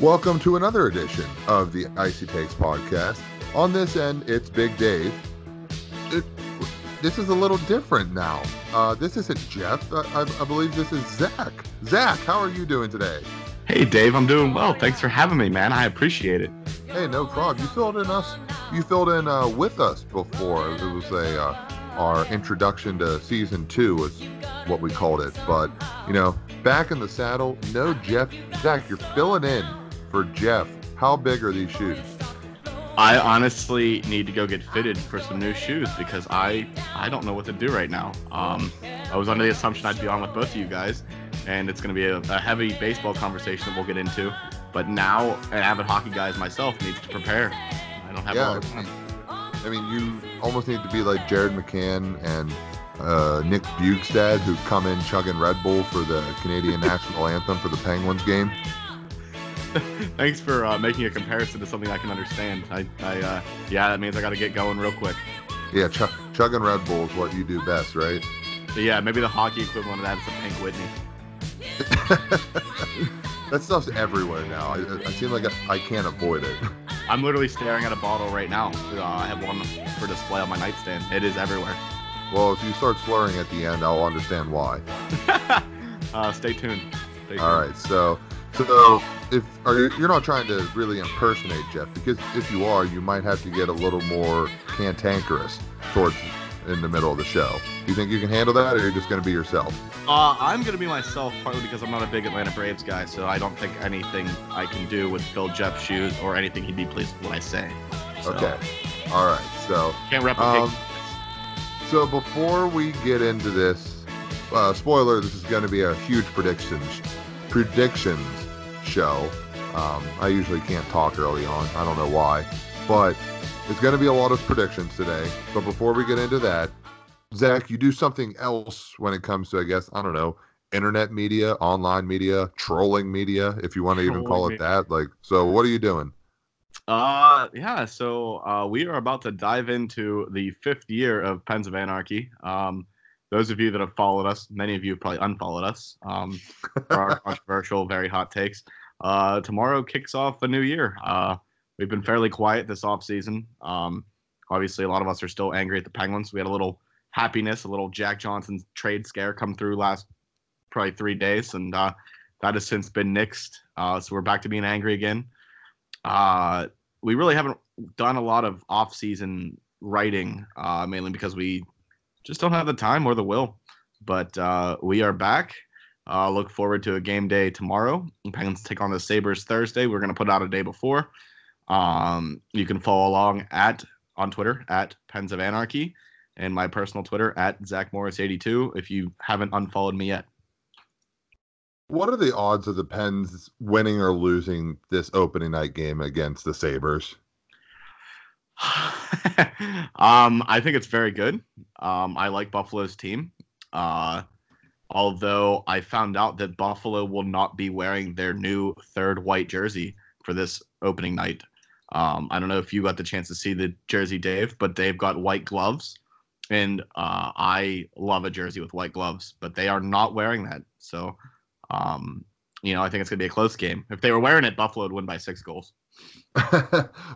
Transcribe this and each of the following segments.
Welcome to another edition of the Icy Takes podcast. On this end, it's Big Dave. It, this is a little different now. Uh, this isn't Jeff. I, I, I believe this is Zach. Zach, how are you doing today? Hey, Dave, I'm doing well. Thanks for having me, man. I appreciate it. Hey, no problem. You filled in us. You filled in uh, with us before. It was a uh, our introduction to season two was what we called it. But you know, back in the saddle, no Jeff. Zach, you're filling in for Jeff. How big are these shoes? I honestly need to go get fitted for some new shoes because I I don't know what to do right now. Um, I was under the assumption I'd be on with both of you guys, and it's going to be a, a, heavy baseball conversation that we'll get into. But now, an avid hockey guy myself needs to prepare. I don't have yeah, a lot of time. I mean, you almost need to be like Jared McCann and uh, Nick Bjugstad, who come in chugging Red Bull for the Canadian national anthem for the Penguins game. Thanks for uh, making a comparison to something I can understand. I, I uh, yeah, that means I got to get going real quick. Yeah, ch- chugging Red Bull is what you do best, right? Yeah, maybe the hockey equivalent of that is a Pink Whitney. that stuff's everywhere now. I, I seem like I, I, can't avoid it. I'm literally staring at a bottle right now. Uh, I have one for display on my nightstand. It is everywhere. Well, if you start slurring at the end, I'll understand why. uh, stay tuned. Stay tuned. All right, so so if are you, you're not trying to really impersonate Jeff, because if you are, you might have to get a little more cantankerous towards in the middle of the show. Do you think you can handle that, or you're just going to be yourself? Uh, I'm going to be myself, partly because I'm not a big Atlanta Braves guy, so I don't think anything I can do would fill Jeff's shoes or anything he'd be pleased with what I say. So. Okay. All right. So can't replicate. Um, so before we get into this, uh, spoiler: this is going to be a huge predictions predictions show. Um, I usually can't talk early on. I don't know why, but it's going to be a lot of predictions today. But before we get into that, Zach, you do something else when it comes to, I guess, I don't know, internet media, online media, trolling media, if you want to even call it that. Like, so what are you doing? Uh, yeah. So uh, we are about to dive into the fifth year of Pens of Anarchy. Um, those of you that have followed us, many of you have probably unfollowed us um, for our controversial, very hot takes. Uh, tomorrow kicks off a new year. Uh, we've been fairly quiet this off season. Um, obviously, a lot of us are still angry at the Penguins. We had a little happiness, a little Jack Johnson trade scare come through last probably three days, and uh, that has since been nixed. Uh, so we're back to being angry again. Uh, we really haven't done a lot of off-season writing, uh, mainly because we just don't have the time or the will. But uh, we are back. Uh, look forward to a game day tomorrow. Penguins take on the Sabres Thursday. We're going to put out a day before. Um, you can follow along at on Twitter at Pens of Anarchy and my personal Twitter at Zach Morris82 if you haven't unfollowed me yet. What are the odds of the Pens winning or losing this opening night game against the Sabres? um, I think it's very good. Um, I like Buffalo's team. Uh, although I found out that Buffalo will not be wearing their new third white jersey for this opening night. Um, I don't know if you got the chance to see the jersey, Dave, but they've got white gloves. And uh, I love a jersey with white gloves, but they are not wearing that. So, um, you know, I think it's going to be a close game. If they were wearing it, Buffalo would win by six goals.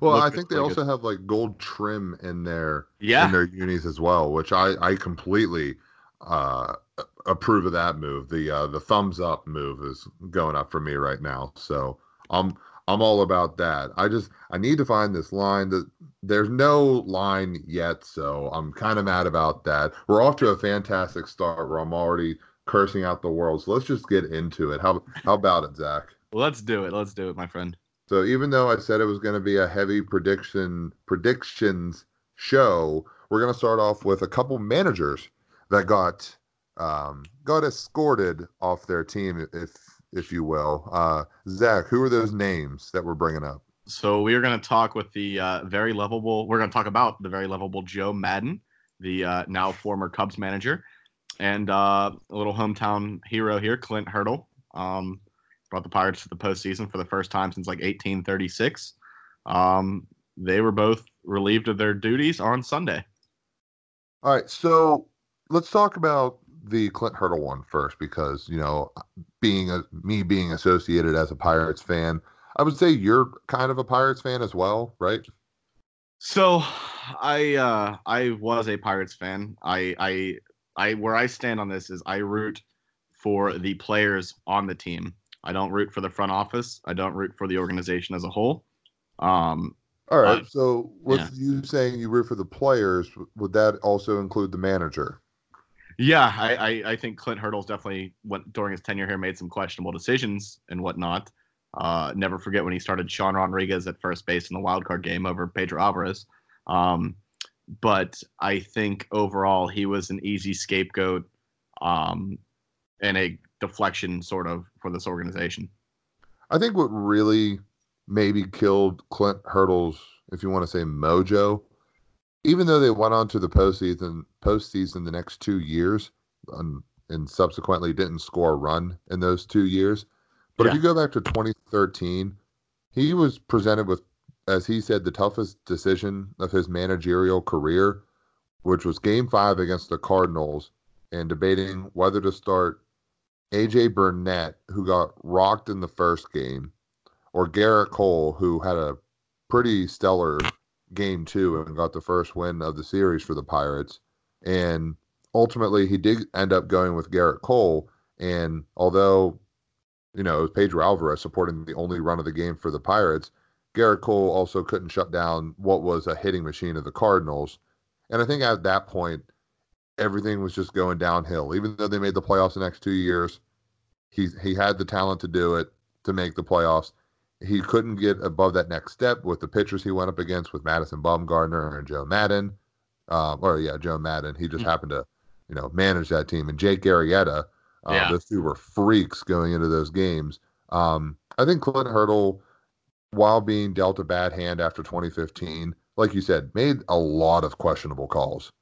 well, I think they also good. have like gold trim in their yeah. in their unis as well, which I I completely uh, approve of that move. The uh, the thumbs up move is going up for me right now. So I'm I'm all about that. I just I need to find this line. That there's no line yet, so I'm kind of mad about that. We're off to a fantastic start where I'm already cursing out the world. So let's just get into it. How how about it, Zach? Let's do it. Let's do it, my friend. So even though I said it was going to be a heavy prediction predictions show, we're going to start off with a couple managers that got um, got escorted off their team, if if you will. Uh, Zach, who are those names that we're bringing up? So we are going to talk with the uh, very lovable. We're going to talk about the very lovable Joe Maddon, the uh, now former Cubs manager, and uh, a little hometown hero here, Clint Hurdle. Um, brought the Pirates to the postseason for the first time since like 1836. Um, they were both relieved of their duties on Sunday. All right, so let's talk about the Clint Hurdle one first because you know, being a me being associated as a Pirates fan, I would say you're kind of a Pirates fan as well, right? So, I uh, I was a Pirates fan. I I I where I stand on this is I root for the players on the team. I don't root for the front office. I don't root for the organization as a whole. Um, All right. Uh, so, with yeah. you saying you root for the players, would that also include the manager? Yeah, I, I, I think Clint Hurdle's definitely went during his tenure here made some questionable decisions and whatnot. Uh, never forget when he started Sean Rodriguez at first base in the wild card game over Pedro Alvarez. Um, but I think overall he was an easy scapegoat um, and a deflection sort of for this organization. I think what really maybe killed Clint Hurdle's, if you want to say mojo, even though they went on to the postseason, postseason the next two years, and, and subsequently didn't score a run in those two years. But yeah. if you go back to 2013, he was presented with, as he said, the toughest decision of his managerial career, which was Game Five against the Cardinals, and debating whether to start AJ Burnett, who got rocked in the first game, or Gerrit Cole, who had a pretty stellar game two and got the first win of the series for the Pirates. And ultimately, he did end up going with Gerrit Cole. And although, you know, it was Pedro Alvarez supporting the only run of the game for the Pirates, Gerrit Cole also couldn't shut down what was a hitting machine of the Cardinals. And I think at that point, everything was just going downhill. Even though they made the playoffs the next two years, he he had the talent to do it to make the playoffs he couldn't get above that next step with the pitchers he went up against with Madison Bumgarner and Joe Maddon, Um, or yeah, Joe Maddon. He just mm-hmm. happened to, you know, manage that team. And Jake Arrieta, uh, yeah. those two were freaks going into those games. Um, I think Clint Hurdle, while being dealt a bad hand after 2015, like you said, made a lot of questionable calls.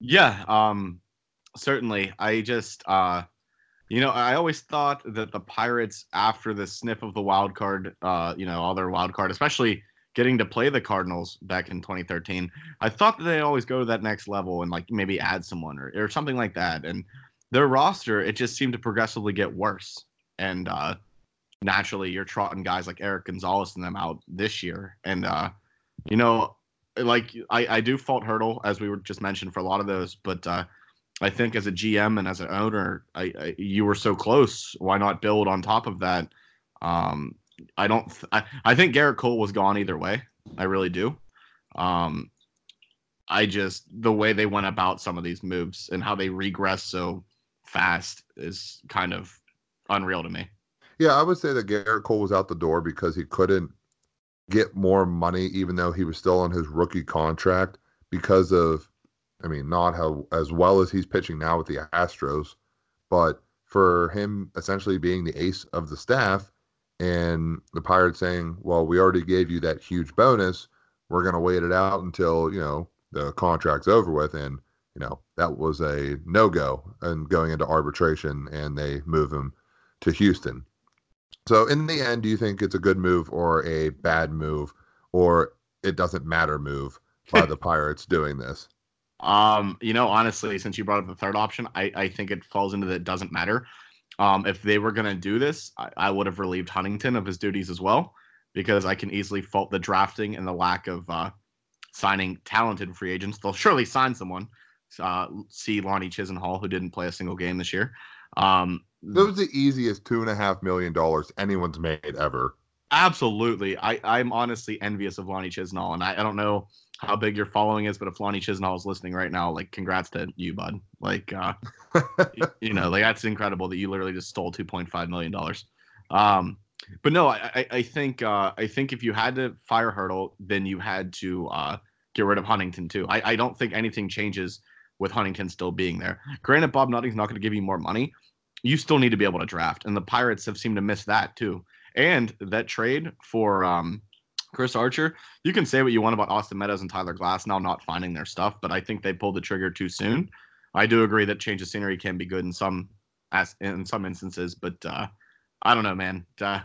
Yeah, um, certainly. I just uh, you know, I always thought that the Pirates, after the sniff of the wild card, uh, you know, all their wild card, especially getting to play the Cardinals back in 2013, I thought that they always go to that next level and like maybe add someone or, or something like that. And their roster, it just seemed to progressively get worse. And uh, naturally, you're trotting guys like Eric Gonzalez and them out this year. And, uh, you know, like I, I do fault Hurdle, as we were just mentioned, for a lot of those, but uh, I think as a GM and as an owner, I, I, you were so close. Why not build on top of that? Um, I don't. Th- I, I think Gerrit Cole was gone either way. I really do. Um, I just the way they went about some of these moves and how they regress so fast is kind of unreal to me. Yeah, I would say that Gerrit Cole was out the door because he couldn't get more money, even though he was still on his rookie contract because of I mean, not how as well as he's pitching now with the Astros, but for him essentially being the ace of the staff and the Pirates saying, "Well, we already gave you that huge bonus. We're going to wait it out until, you know, the contract's over with." And, you know, that was a no-go and going into arbitration and they move him to Houston. So, in the end, do you think it's a good move or a bad move or it doesn't matter move by the Pirates doing this? Um, you know, honestly, since you brought up the third option, I, I think it falls into that doesn't matter. Um, if they were gonna do this, I, I would have relieved Huntington of his duties as well, because I can easily fault the drafting and the lack of uh, signing talented free agents. They'll surely sign someone. Uh, see Lonnie Chisenhall, who didn't play a single game this year. Um, that was the easiest two and a half million dollars anyone's made ever. Absolutely, I I'm honestly envious of Lonnie Chisenhall, and I, I don't know how big your following is, but if Lonnie Chisenhall is listening right now, like congrats to you, bud. Like, uh, you know, like that's incredible that you literally just stole two point five million dollars. Um, but no, I, I think uh, I think if you had to fire Hurdle, then you had to uh, get rid of Huntington too. I, I don't think anything changes with Huntington still being there. Granted, Bob Nutting's not going to give you more money. You still need to be able to draft, and the Pirates have seemed to miss that too. And that trade for um, Chris Archer, you can say what you want about Austin Meadows and Tyler Glasnow not finding their stuff, but I think they pulled the trigger too soon. I do agree that change of scenery can be good in some as in some instances, but uh, I don't know, man. Uh,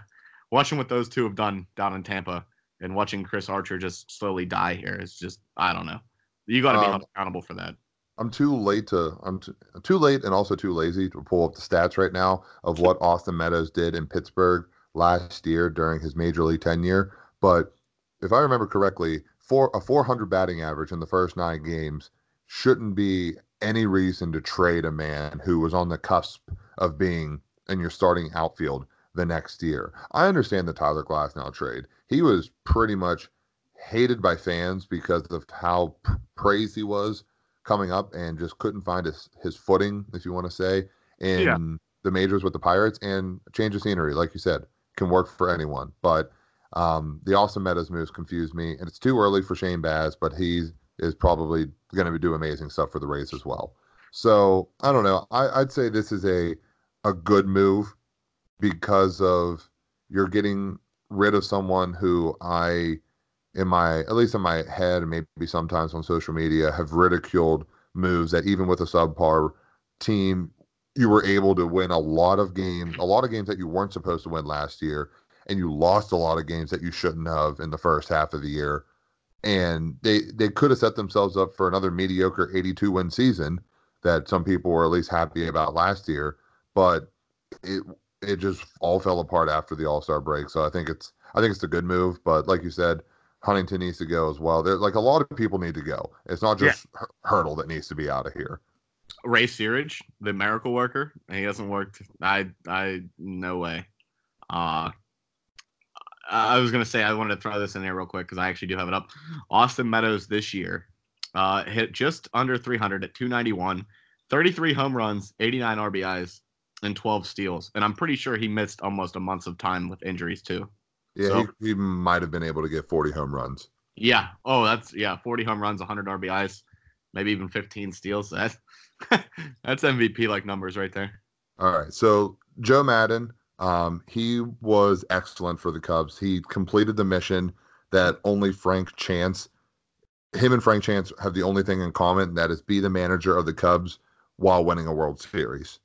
watching what those two have done down in Tampa and watching Chris Archer just slowly die here is just I don't know. You got to be um, accountable for that. I'm too late to I'm too, too late and also too lazy to pull up the stats right now of what Austin Meadows did in Pittsburgh last year during his major league tenure. But if I remember correctly, for a 400 batting average in the first nine games shouldn't be any reason to trade a man who was on the cusp of being in your starting outfield the next year. I understand the Tyler Glasnow trade. He was pretty much hated by fans because of how praised he was coming up and just couldn't find his, his footing, if you want to say, in yeah. the majors with the Pirates and change of scenery, like you said, can work for anyone. But um, the Austin Meadows moves confused me, and it's too early for Shane Baz, but he is probably going to do amazing stuff for the Rays as well. So I don't know. I, I'd say this is a a good move because of you're getting rid of someone who I in my at least in my head and maybe sometimes on social media have ridiculed moves that even with a subpar team you were able to win a lot of games a lot of games that you weren't supposed to win last year and you lost a lot of games that you shouldn't have in the first half of the year. And they they could have set themselves up for another mediocre 82 win season that some people were at least happy about last year but it it just all fell apart after the all-star break. So i think it's i think it's a good move but like you said Huntington needs to go as well. There, like a lot of people need to go. It's not just yeah. Hurdle that needs to be out of here. Ray Searage, the miracle worker, he hasn't worked. I, I, no way. Uh, I was gonna say I wanted to throw this in there real quick because I actually do have it up. Austin Meadows this year uh, hit just under 300 at 291, 33 home runs, 89 RBIs, and 12 steals. And I'm pretty sure he missed almost a month of time with injuries too. Yeah, so, he, he might have been able to get 40 home runs. Yeah. Oh, that's yeah, 40 home runs, 100 RBIs, maybe even 15 steals. That that's MVP like numbers right there. All right. So Joe Maddon, um, he was excellent for the Cubs. He completed the mission that only Frank Chance, him and Frank Chance have the only thing in common, and that is be the manager of the Cubs while winning a World Series.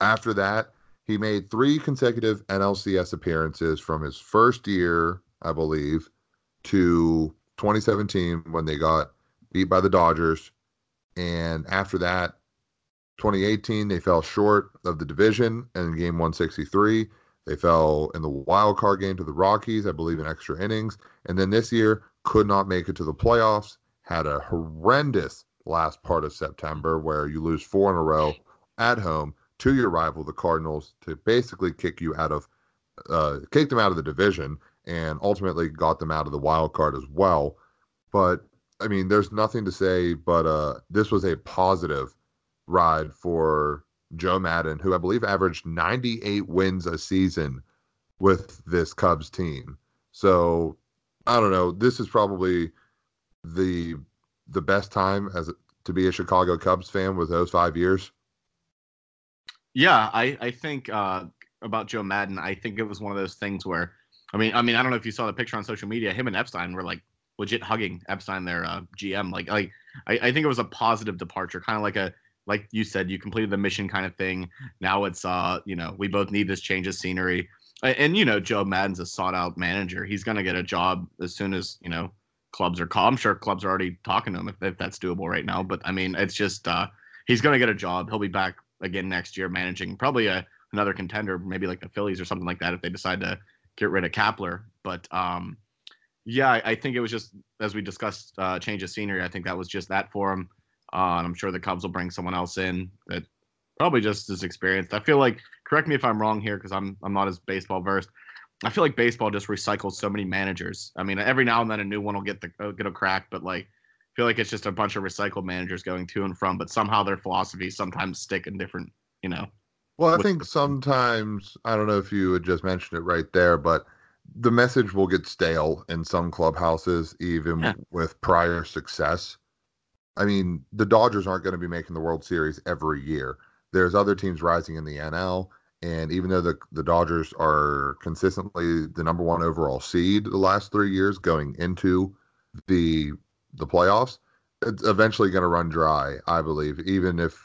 After that, he made three consecutive NLCS appearances from his first year, I believe, to 2017 when they got beat by the Dodgers. And after that, 2018, they fell short of the division and in game 163. They fell in the wild card game to the Rockies, I believe, in extra innings. And then this year, could not make it to the playoffs. Had a horrendous last part of September where you lose four in a row at home to your rival, the Cardinals, to basically kick you out of, uh, kick them out of the division, and ultimately got them out of the wild card as well. But I mean, there's nothing to say, but uh, this was a positive ride for Joe Maddon, who I believe averaged 98 wins a season with this Cubs team. So I don't know. This is probably the the best time as to be a Chicago Cubs fan with those five years. Yeah, I I think uh, about Joe Maddon. I think it was one of those things where, I mean, I mean, I don't know if you saw the picture on social media. Him and Epstein were like legit hugging Epstein, their uh, GM. Like, like I, I think it was a positive departure, kind of like a like you said, you completed the mission kind of thing. Now it's uh, you know, we both need this change of scenery. And, and you know, Joe Maddon's a sought out manager. He's gonna get a job as soon as you know clubs are called. I'm sure clubs are already talking to him if, if that's doable right now. But I mean, it's just uh, he's gonna get a job. He'll be back again next year, managing probably a another contender, maybe like the Phillies or something like that, if they decide to get rid of Kapler. But um, yeah, I, I, think it was just as we discussed, uh, change of scenery. I think that was just that for him. Uh, and I'm sure the Cubs will bring someone else in that probably just as experienced. I feel like, correct me if I'm wrong here, because I'm I'm not as baseball versed. I feel like baseball just recycles so many managers. I mean, every now and then a new one will get the uh, get a crack, but like feel like it's just a bunch of recycled managers going to and from, but somehow their philosophies sometimes stick in different, you know. Well, I think sometimes I don't know if you had just mentioned it right there, but the message will get stale in some clubhouses, even yeah. with prior success. I mean, the Dodgers aren't going to be making the World Series every year. There's other teams rising in the NL, and even though the the Dodgers are consistently the number one overall seed the last three years going into the the playoffs, it's eventually going to run dry, I believe, even if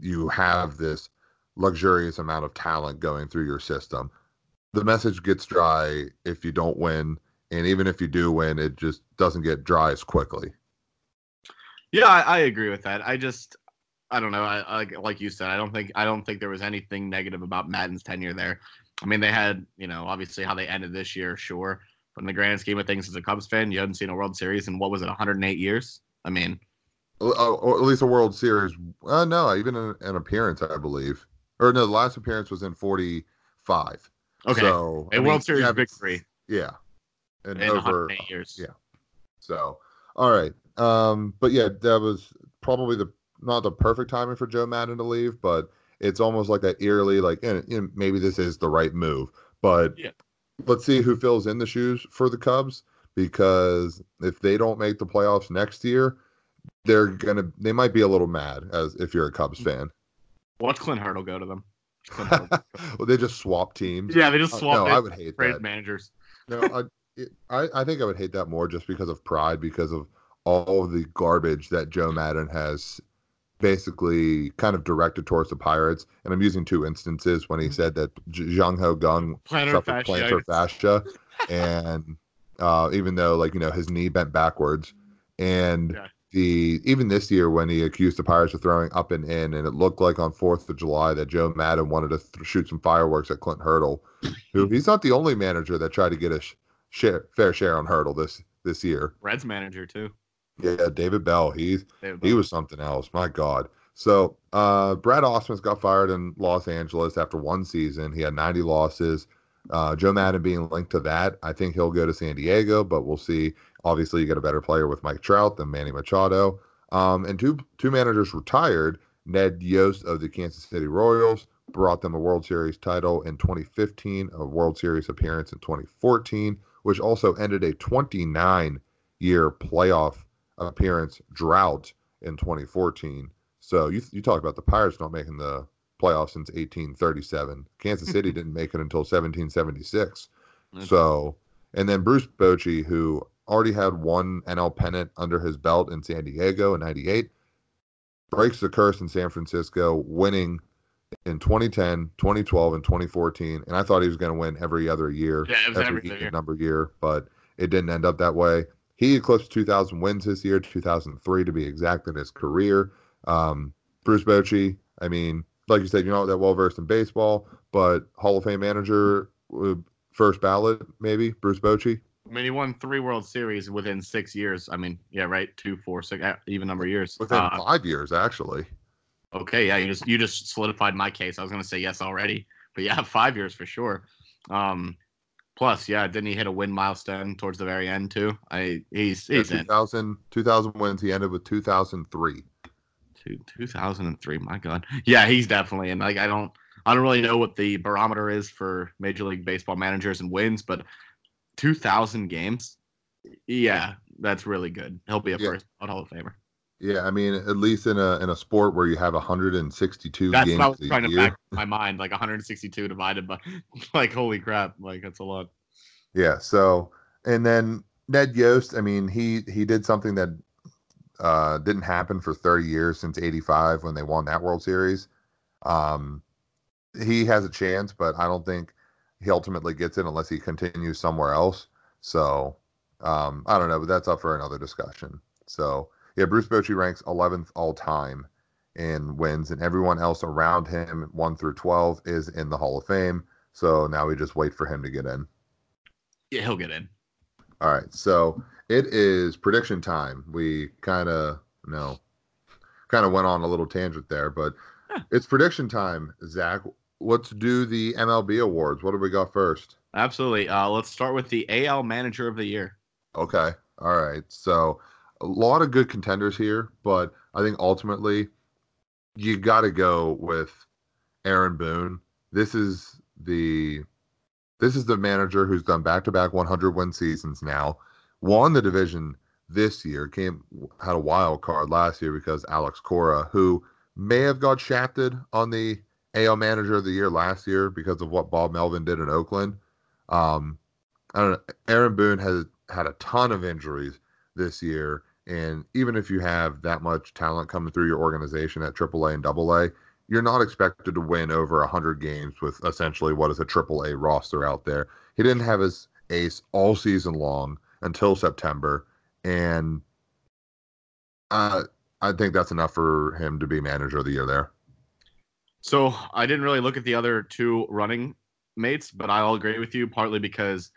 you have this luxurious amount of talent going through your system. The message gets dry if you don't win, and even if you do win, it just doesn't get dry as quickly. Yeah, I, I agree with that. I just, I don't know. I, I, like you said, I don't think I don't think there was anything negative about Maddon's tenure there. I mean, they had, you know, obviously how they ended this year, sure. But in the grand scheme of things, as a Cubs fan, you hadn't seen a World Series in what was it, 108 years? I mean, uh, or at least a World Series. Uh, no, even an, an, appearance, I believe. Or no, the last appearance was in 45. Okay. So, a I World mean, Series yeah, victory. Yeah. And in over years. Yeah. So, all right. Um, but yeah, that was probably the not the perfect timing for Joe Maddon to leave, but it's almost like that eerily like and, and maybe this is the right move. But yeah. Let's see who fills in the shoes for the Cubs because if they don't make the playoffs next year, they're gonna they might be a little mad as if you're a Cubs fan. Watch Clint Hurdle go to them. well, they just swap teams. Yeah, they just swap. Uh, no, I would hate that. managers. no, I, I, I think I would hate that more just because of pride, because of all of the garbage that Joe Maddon has basically kind of directed towards the Pirates. And I'm using two instances when he mm-hmm. said that Jung Ho Kang suffered plantar fascia, and uh, even though like you know his knee bent backwards, and yeah. the even this year when he accused the Pirates of throwing up and in, and it looked like on Fourth of July that Joe Maddon wanted to th- shoot some fireworks at Clint Hurdle, who he's not the only manager that tried to get a sh- share, fair share on Hurdle this this year. Reds manager too. Yeah, David Bell. He's David Bell. he was something else. My God. So uh, Brad Ausmus got fired in Los Angeles after one season. He had 90 losses. Uh, Joe Maddon being linked to that. I think he'll go to San Diego, but we'll see. Obviously, you get a better player with Mike Trout than Manny Machado. Um, and two two managers retired. Ned Yost of the Kansas City Royals brought them a World Series title in 2015, a World Series appearance in 2014, which also ended a 29 year playoff appearance drought in 2014. So you you talk about the Pirates not making the playoffs since 1837. Kansas City didn't make it until 1776. So and then Bruce Bochy, who already had one NL pennant under his belt in San Diego in '98, breaks the curse in San Francisco, winning in 2010, 2012, and 2014. And I thought he was going to win every other year, yeah, every year. number year, but it didn't end up that way. He eclipsed 2,000 wins this year, 2003 to be exact in his career. Um, Bruce Bochy, I mean, like you said, you're not that well versed in baseball, but Hall of Fame manager, uh, first ballot, maybe Bruce Bochy. I mean, he won three World Series within six years. I mean, yeah, right, two, four, six, even number of years. Within uh, five years, actually. Okay, yeah, you just you just solidified my case. I was gonna say yes already, but yeah, five years for sure. Um, Plus, yeah, didn't he hit a win milestone towards the very end too? I he's he's yeah, 2000, 2000 wins. He ended with 2003. Two, 2003. My God. Yeah, he's definitely. And like, I don't, I don't really know what the barometer is for Major League Baseball managers and wins, but 2,000 games. Yeah, that's really good. He'll be a yeah. first Hall of Famer. Yeah, I mean, at least in a in a sport where you have 162 that's games what I was trying to back my mind, like 162 divided by, like, holy crap, like that's a lot. Yeah. So, and then Ned Yost, I mean, he he did something that uh, didn't happen for 30 years since 85 when they won that World Series. Um, he has a chance, but I don't think he ultimately gets it unless he continues somewhere else. So, um, I don't know, but that's up for another discussion. So, yeah, Bruce Bochy ranks 11th all time in wins, and everyone else around him, 1 through 12, is in the Hall of Fame. So now we just wait for him to get in. Yeah, he'll get in. All right. So it is prediction time. We kind of, you know, kind of went on a little tangent there, but yeah. it's prediction time, Zach. Let's do the MLB awards. What do we got first? Absolutely. Uh, let's start with the AL Manager of the Year. Okay. All right. So a lot of good contenders here, but I think ultimately you got to go with Aaron Boone. This is the this is the manager who's done back-to-back 100 win seasons now. Won the division this year. Came had a wild card last year because Alex Cora, who may have got shafted on the AL Manager of the Year last year because of what Bob Melvin did in Oakland. Um, I don't know. Aaron Boone has had a ton of injuries this year and even if you have that much talent coming through your organization at AAA and AA, you're not expected to win over 100 games with essentially what is a AAA roster out there. He didn't have his ace all season long until September, and uh, I think that's enough for him to be manager of the year there. So I didn't really look at the other two running mates, but I'll agree with you partly because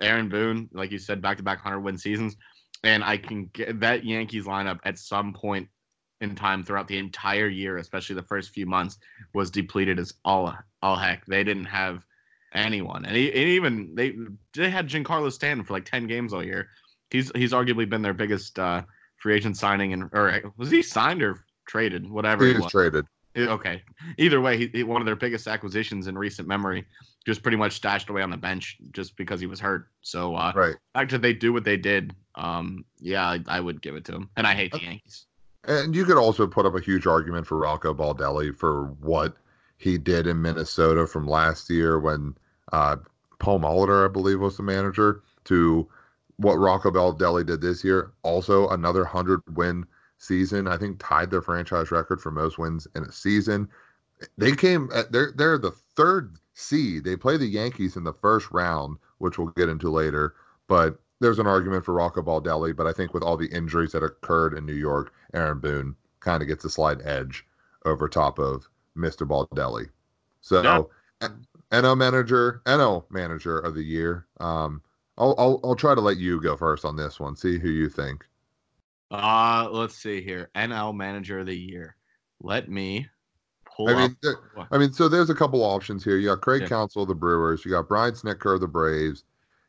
Aaron Boone, like you said, back to back 100 win seasons. And I can get that Yankees lineup at some point in time throughout the entire year, especially the first few months, was depleted as all all heck. They didn't have anyone, and, he, and even they they had Giancarlo Stanton for like 10 games all year. He's he's arguably been their biggest uh, free agent signing, and or was he signed or traded? Whatever he was traded. Okay. Either way, he, he, one of their biggest acquisitions in recent memory, just pretty much stashed away on the bench just because he was hurt. So, uh, right. That they do what they did, um, yeah, I, I, would give it to him. And I hate the Yankees. And you could also put up a huge argument for Rocco Baldelli for what he did in Minnesota from last year when uh, Paul Molitor, I believe, was the manager, to what Rocco Baldelli did this year. Also, another hundred win season. I think tied their franchise record for most wins in a season. They came at, they're they're the third seed. They play the Yankees in the first round, which we'll get into later. But there's an argument for Rocco Baldelli, but I think with all the injuries that occurred in New York, Aaron Boone kind of gets a slight edge over top of Mr. Baldelli. So yeah. NL manager, NL manager of the year. Um, I'll, I'll I'll try to let you go first on this one. See who you think. Uh, let's see here. NL Manager of the Year. Let me pull. I mean, there, I mean, so there's a couple options here. You got Craig yeah. Counsell of the Brewers. You got Brian Snitker of the Braves.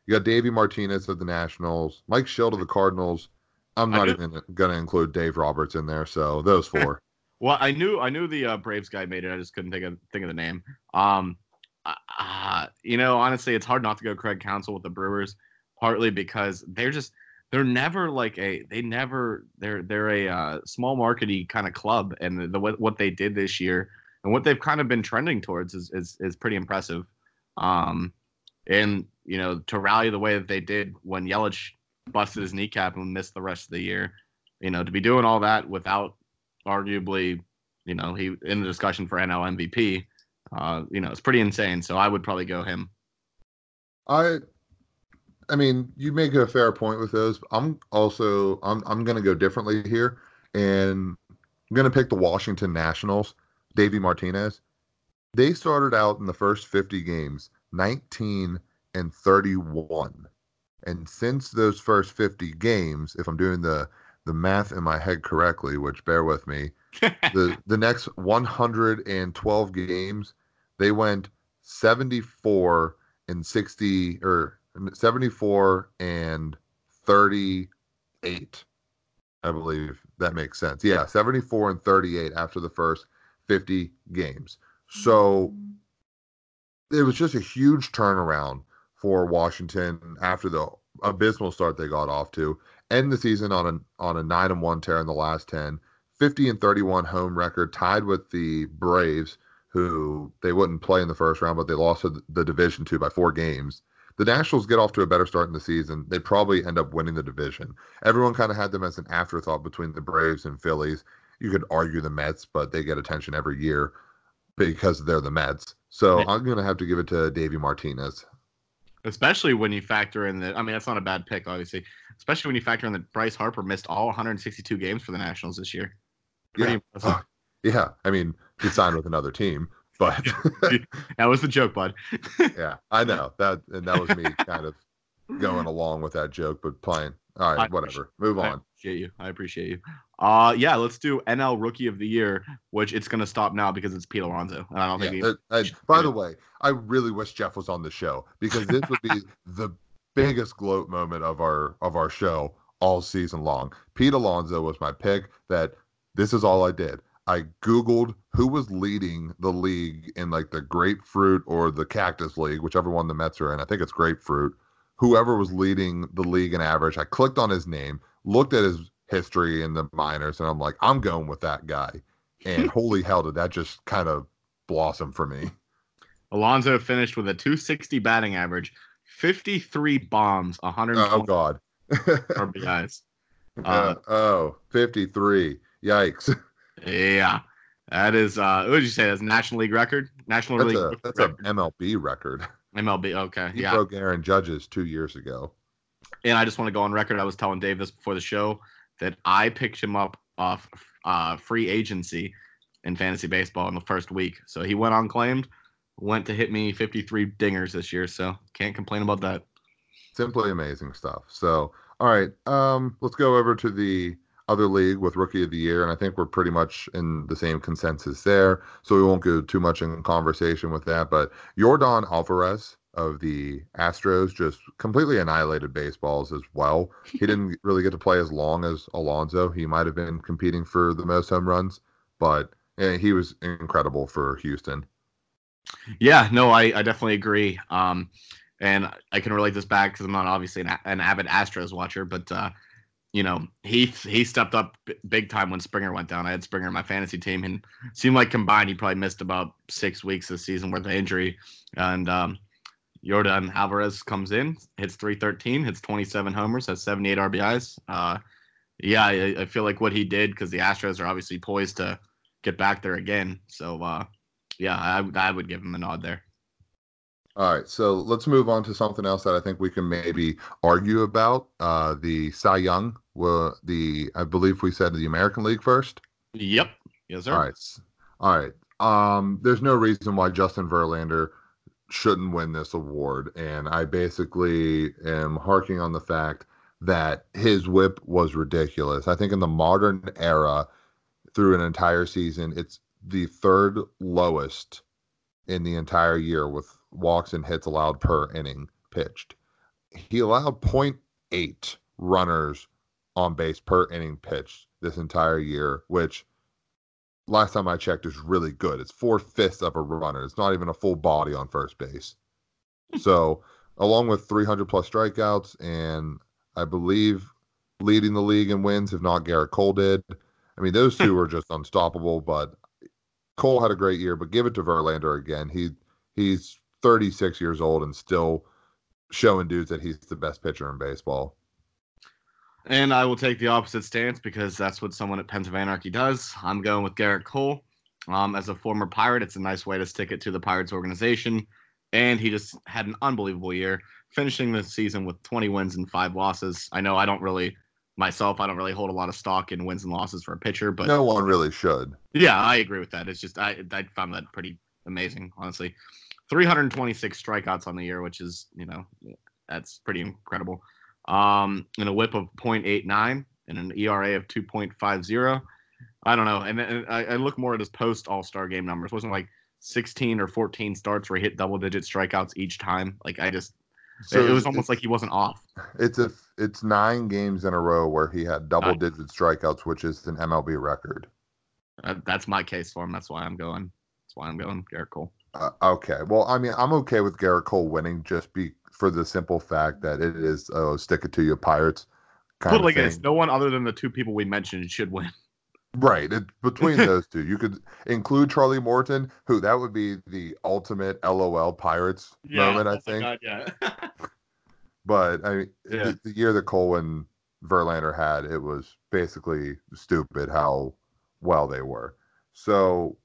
You got Davey Martinez of the Nationals. Mike Shildt of the Cardinals. I'm not even going to include Dave Roberts in there. So those four. well, I knew I knew the uh, Braves guy made it. I just couldn't think of think of the name. Um, uh, you know, honestly, it's hard not to go Craig Counsell with the Brewers, partly because they're just they're never like a they never they're they're a uh, small markety kind of club and the, the, what they did this year and what they've kind of been trending towards is is, is pretty impressive. Um and you know to rally the way that they did when Yelich busted his kneecap and missed the rest of the year you know to be doing all that without arguably you know he in the discussion for NL MVP uh you know it's pretty insane so I would probably go him. I I mean, you make a fair point with those. I'm also I'm I'm gonna go differently here, and I'm gonna pick the Washington Nationals. Davey Martinez. They started out in the first 50 games 19 and 31, and since those first 50 games, if I'm doing the the math in my head correctly, which bear with me, the the next 112 games, they went 74 and 60 or 74 and 38. I believe that makes sense. Yeah, 74 and 38 after the first 50 games. So it was just a huge turnaround for Washington after the abysmal start they got off to. End the season on a on a 9 and 1 tear in the last 10. 50 and 31 home record tied with the Braves who they wouldn't play in the first round but they lost the division to by 4 games the Nationals get off to a better start in the season, they probably end up winning the division. Everyone kind of had them as an afterthought between the Braves and Phillies. You could argue the Mets, but they get attention every year because they're the Mets. So I'm going to have to give it to Davey Martinez. Especially when you factor in that, I mean, that's not a bad pick, obviously. Especially when you factor in that Bryce Harper missed all 162 games for the Nationals this year. Pretty yeah. Yeah. I mean, he signed with another team, but that was the joke, bud. yeah, I know that, and that was me kind of going along with that joke, but playing. All right, I whatever. Move on. I appreciate you. I appreciate you. Uh, yeah, let's do NL Rookie of the Year, which it's gonna stop now because it's Pete Alonso, and I don't think. Yeah, he, uh, by the way, I really wish Jeff was on the show because this would be the biggest gloat moment of our of our show all season long. Pete Alonso was my pick. That this is all I did. I Googled who was leading the league in like the grapefruit or the cactus league, whichever one the Mets are in. I think it's grapefruit. Whoever was leading the league in average, I clicked on his name, looked at his history in the minors, and I'm like, I'm going with that guy. And holy hell, did that just kind of blossom for me? Alonso finished with a 260 batting average, 53 bombs, 100. Oh, God. RBIs. Uh, oh, 53. Yikes. Yeah. That is uh what did you say? That's National League record? National that's League a, that's an MLB record. MLB, okay. He yeah. broke Aaron Judge's two years ago. And I just want to go on record. I was telling Dave this before the show that I picked him up off uh, free agency in fantasy baseball in the first week. So he went unclaimed. went to hit me 53 dingers this year, so can't complain about that. Simply amazing stuff. So, all right, um, let's go over to the other league with rookie of the year, and I think we're pretty much in the same consensus there. So we won't go too much in conversation with that. But Yordan Alvarez of the Astros just completely annihilated baseballs as well. He didn't really get to play as long as Alonso. He might have been competing for the most home runs, but yeah, he was incredible for Houston. Yeah, no, I, I definitely agree. Um, and I can relate this back because I'm not obviously an, an, avid Astros watcher, but uh, you know he he stepped up big time when Springer went down. I had Springer in my fantasy team, and seemed like combined he probably missed about six weeks this season with the injury. And um, Yordan Alvarez comes in, hits 313, hits 27 homers, has 78 RBIs. Uh, yeah, I, I, feel like what he did because the Astros are obviously poised to get back there again. So uh, yeah, I, I would give him a nod there. All right, so let's move on to something else that I think we can maybe argue about. Uh, the Cy Young, well, the I believe we said the American League first. Yep. Yes, sir. All right. All right. Um, there's no reason why Justin Verlander shouldn't win this award, and I basically am harking on the fact that his WHIP was ridiculous. I think in the modern era, through an entire season, it's the third lowest in the entire year with walks and hits allowed per inning pitched. He allowed 0.8 runners on base per inning pitched this entire year, which last time I checked is really good. It's four fifths of a runner. It's not even a full body on first base. Hmm. so, along with 300 plus strikeouts, and I believe leading the league in wins, if not Gerrit Cole did. I mean, those two hmm. were just unstoppable. But Cole had a great year. But give it to Verlander again. He he's 36 years old and still showing dudes that he's the best pitcher in baseball. And I will take the opposite stance because that's what someone at Pens of Anarchy does. I'm going with Gerrit Cole. Um, as a former Pirate, it's a nice way to stick it to the Pirates organization. And he just had an unbelievable year, finishing the season with 20 wins and five losses. I know I don't really, myself, I don't really hold a lot of stock in wins and losses for a pitcher, but no one really should. Yeah, I agree with that. It's just I I found that pretty amazing, honestly. 326 strikeouts on the year, which is, you know, that's pretty incredible. Um, and a whip of 0.89 and an ERA of 2.50. I don't know. And, and I, I, look more at his post All Star game numbers. It wasn't like 16 or 14 starts where he hit double digit strikeouts each time. Like I just, so it, it was almost like he wasn't off. It's a, it's nine games in a row where he had double digit strikeouts, which is an MLB record. Uh, that's my case for him. That's why I'm going. That's why I'm going Gerrit Cole. Uh, okay. Well, I mean, I'm okay with Gerrit Cole winning just be for the simple fact that it is uh, stick it to you Pirates. Kind Put like this: no one other than the two people we mentioned should win. Right. It, between those two, you could include Charlie Morton, who that would be the ultimate LOL Pirates yeah, moment, I oh think. God, yeah. but I mean, yeah. the, the year that Cole and Verlander had, it was basically stupid how well they were. So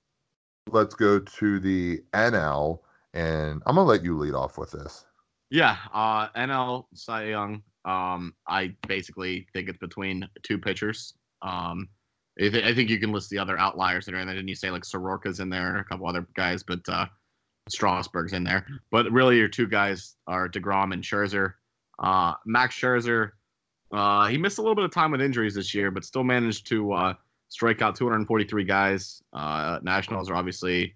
let's go to the NL, and I'm gonna let you lead off with this. Yeah, uh, NL Cy Young. Um, I basically think it's between two pitchers. Um, I, I, think you can list the other outliers that are in there. Didn't you say like Soroka's in there, a couple other guys, but uh, Strasburg's in there. But really, your two guys are Degrom and Scherzer. Uh, Max Scherzer, uh, he missed a little bit of time with injuries this year, but still managed to uh, strike out 243 guys. Uh, Nationals are obviously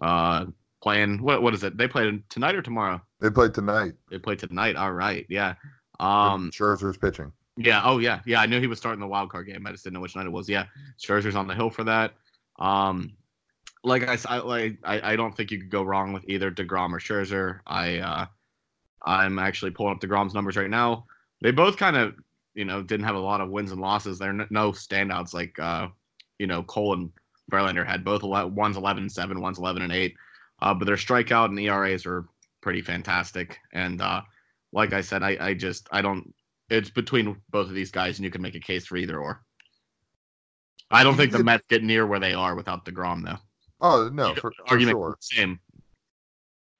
uh, playing. What what is it? They played tonight or tomorrow? They played tonight. They played tonight. All right. Yeah. Um, Scherzer's pitching. Yeah. Oh yeah. Yeah. I knew he was starting the wild card game. I just didn't know which night it was. Yeah. Scherzer's on the hill for that. Um, like I, I like I, I don't think you could go wrong with either Degrom or Scherzer. I uh, I'm actually pulling up Degrom's numbers right now. They both kind of you know, didn't have a lot of wins and losses. There are no standouts like, uh, you know, Cole and Verlander had both. One's 11 and 7, one's 11 and 8. Uh, but their strikeout and ERAs are pretty fantastic. And uh, like I said, I, I just, I don't, it's between both of these guys, and you can make a case for either or. I don't think the Mets get near where they are without DeGrom, though. Oh, no, for, argument for sure. Same.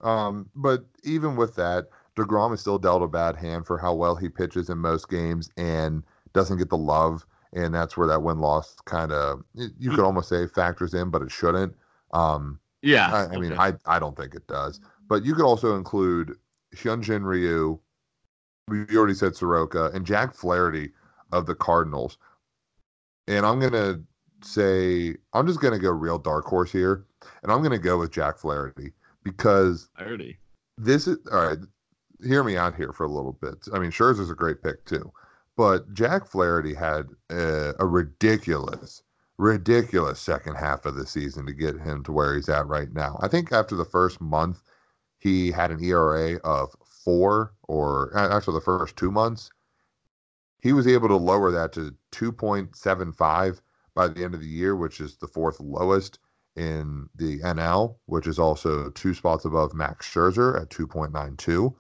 Um, but even with that, DeGrom is still dealt a bad hand for how well he pitches in most games and doesn't get the love. And that's where that win loss kind of, you could almost say, factors in, but it shouldn't. Um, Yeah. I, I okay. mean, I I don't think it does. But you could also include Hyunjin Ryu. We already said Soroka and Jack Flaherty of the Cardinals. And I'm gonna say I'm just gonna go real dark horse here, and I'm gonna go with Jack Flaherty because Flaherty. This is all right. Hear me out here for a little bit. I mean, Scherzer's a great pick too, but Jack Flaherty had a, a ridiculous, ridiculous second half of the season to get him to where he's at right now. I think after the first month, he had an ERA of four, or after the first two months, he was able to lower that to 2.75 by the end of the year, which is the fourth lowest in the NL, which is also two spots above Max Scherzer at 2.92.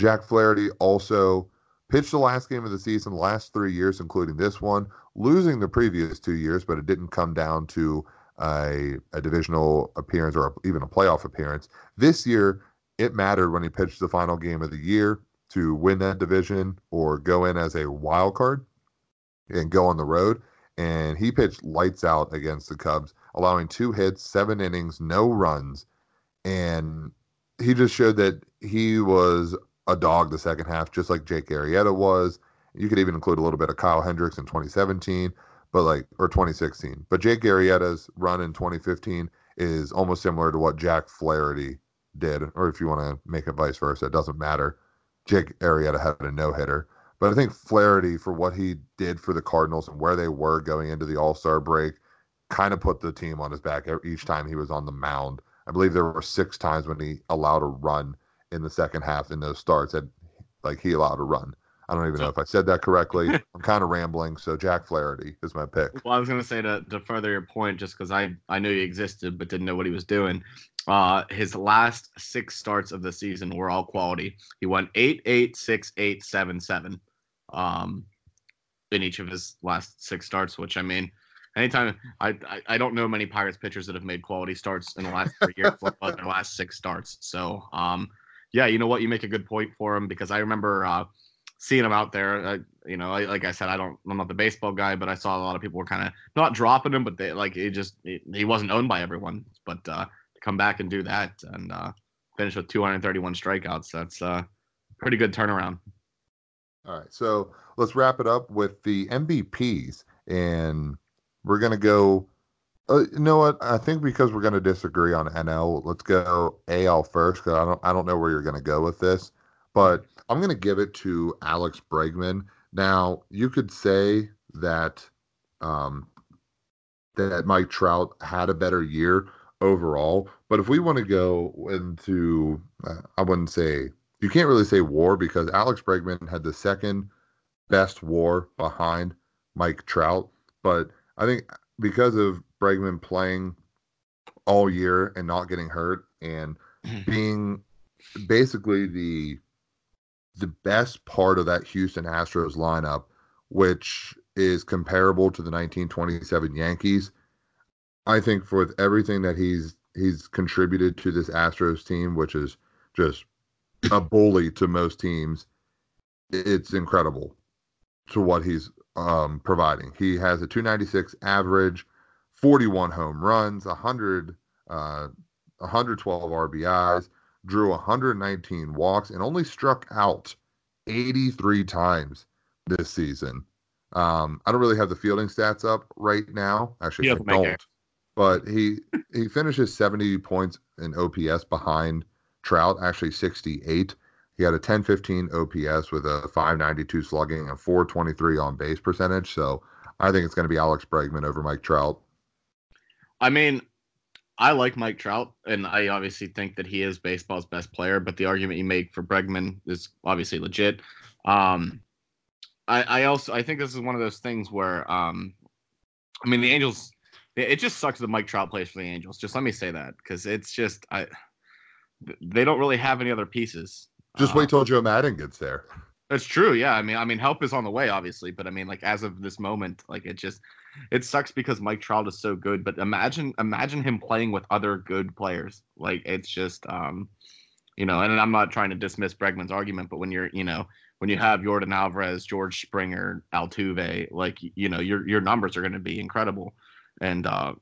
Jack Flaherty also pitched the last game of the season, last three years, including this one, losing the previous two years, but it didn't come down to a, a divisional appearance or a, even a playoff appearance. This year, it mattered when he pitched the final game of the year to win that division or go in as a wild card and go on the road. And he pitched lights out against the Cubs, allowing two hits, seven innings, no runs. And he just showed that he was a dog the second half, just like Jake Arrieta was. You could even include a little bit of Kyle Hendricks in 2017, but like, or 2016. But Jake Arrieta's run in 2015 is almost similar to what Jack Flaherty did, or if you want to make it vice versa, it doesn't matter. Jake Arrieta had a no hitter. But I think Flaherty, for what he did for the Cardinals and where they were going into the All Star break, kind of put the team on his back each time he was on the mound. I believe there were six times when he allowed a run in the second half in those starts that like he allowed a run. I don't even so, know if I said that correctly. I'm kind of rambling. So Jack Flaherty is my pick. Well, I was going to say to, to further your point, just because I, I knew he existed but didn't know what he was doing. Uh, his last six starts of the season were all quality. He went eight, eight, six, eight, seven, seven, um, in each of his last six starts. Which I mean, anytime I, I, I don't know many Pirates pitchers that have made quality starts in the last three years, their last six starts. So, um, yeah, you know what, you make a good point for him because I remember uh, seeing him out there. Uh, you know, like I said, I don't, I'm not the baseball guy, but I saw a lot of people were kind of not dropping him, but they like he just he, he wasn't owned by everyone. But uh, to come back and do that and uh, finish with 231 strikeouts, that's uh, pretty good turnaround. All right, so let's wrap it up with the MVPs, and we're gonna go. Uh, you know what? I think because we're gonna disagree on NL, let's go AL first because I don't I don't know where you're gonna go with this, but I'm gonna give it to Alex Bregman. Now you could say that um, that Mike Trout had a better year, overall. But if we want to go into, uh, I wouldn't say you can't really say WAR because Alex Bregman had the second best WAR behind Mike Trout. But I think because of Bregman playing all year and not getting hurt and being basically the the best part of that Houston Astros lineup, which is comparable to the 1927 Yankees, I think for everything that he's he's contributed to this Astros team, which is just a bully to most teams, it's incredible to what he's um, providing. He has a 296 average, 41 home runs, 100 uh, 112 RBIs, drew 119 walks, and only struck out 83 times this season. Um, I don't really have the fielding stats up right now. Actually, I don't but he he finishes 70 points in OPS behind Trout, actually 68. He had a 1015 OPS with a 592 slugging and 423 on base percentage. So I think it's going to be Alex Bregman over Mike Trout. I mean, I like Mike Trout, and I obviously think that he is baseball's best player. But the argument you make for Bregman is obviously legit. Um, I, I also I think this is one of those things where, um, I mean, the Angels it just sucks that Mike Trout plays for the Angels. Just let me say that because it's just I they don't really have any other pieces. Just wait uh, till Joe Maddon gets there. That's true. Yeah, I mean, I mean, help is on the way, obviously, but I mean, like as of this moment, like it just it sucks because Mike Trout is so good. But imagine imagine him playing with other good players. Like it's just um, you know, and I'm not trying to dismiss Bregman's argument, but when you're you know when you have Yordan Alvarez, George Springer, Altuve, like you know your your numbers are going to be incredible and uh,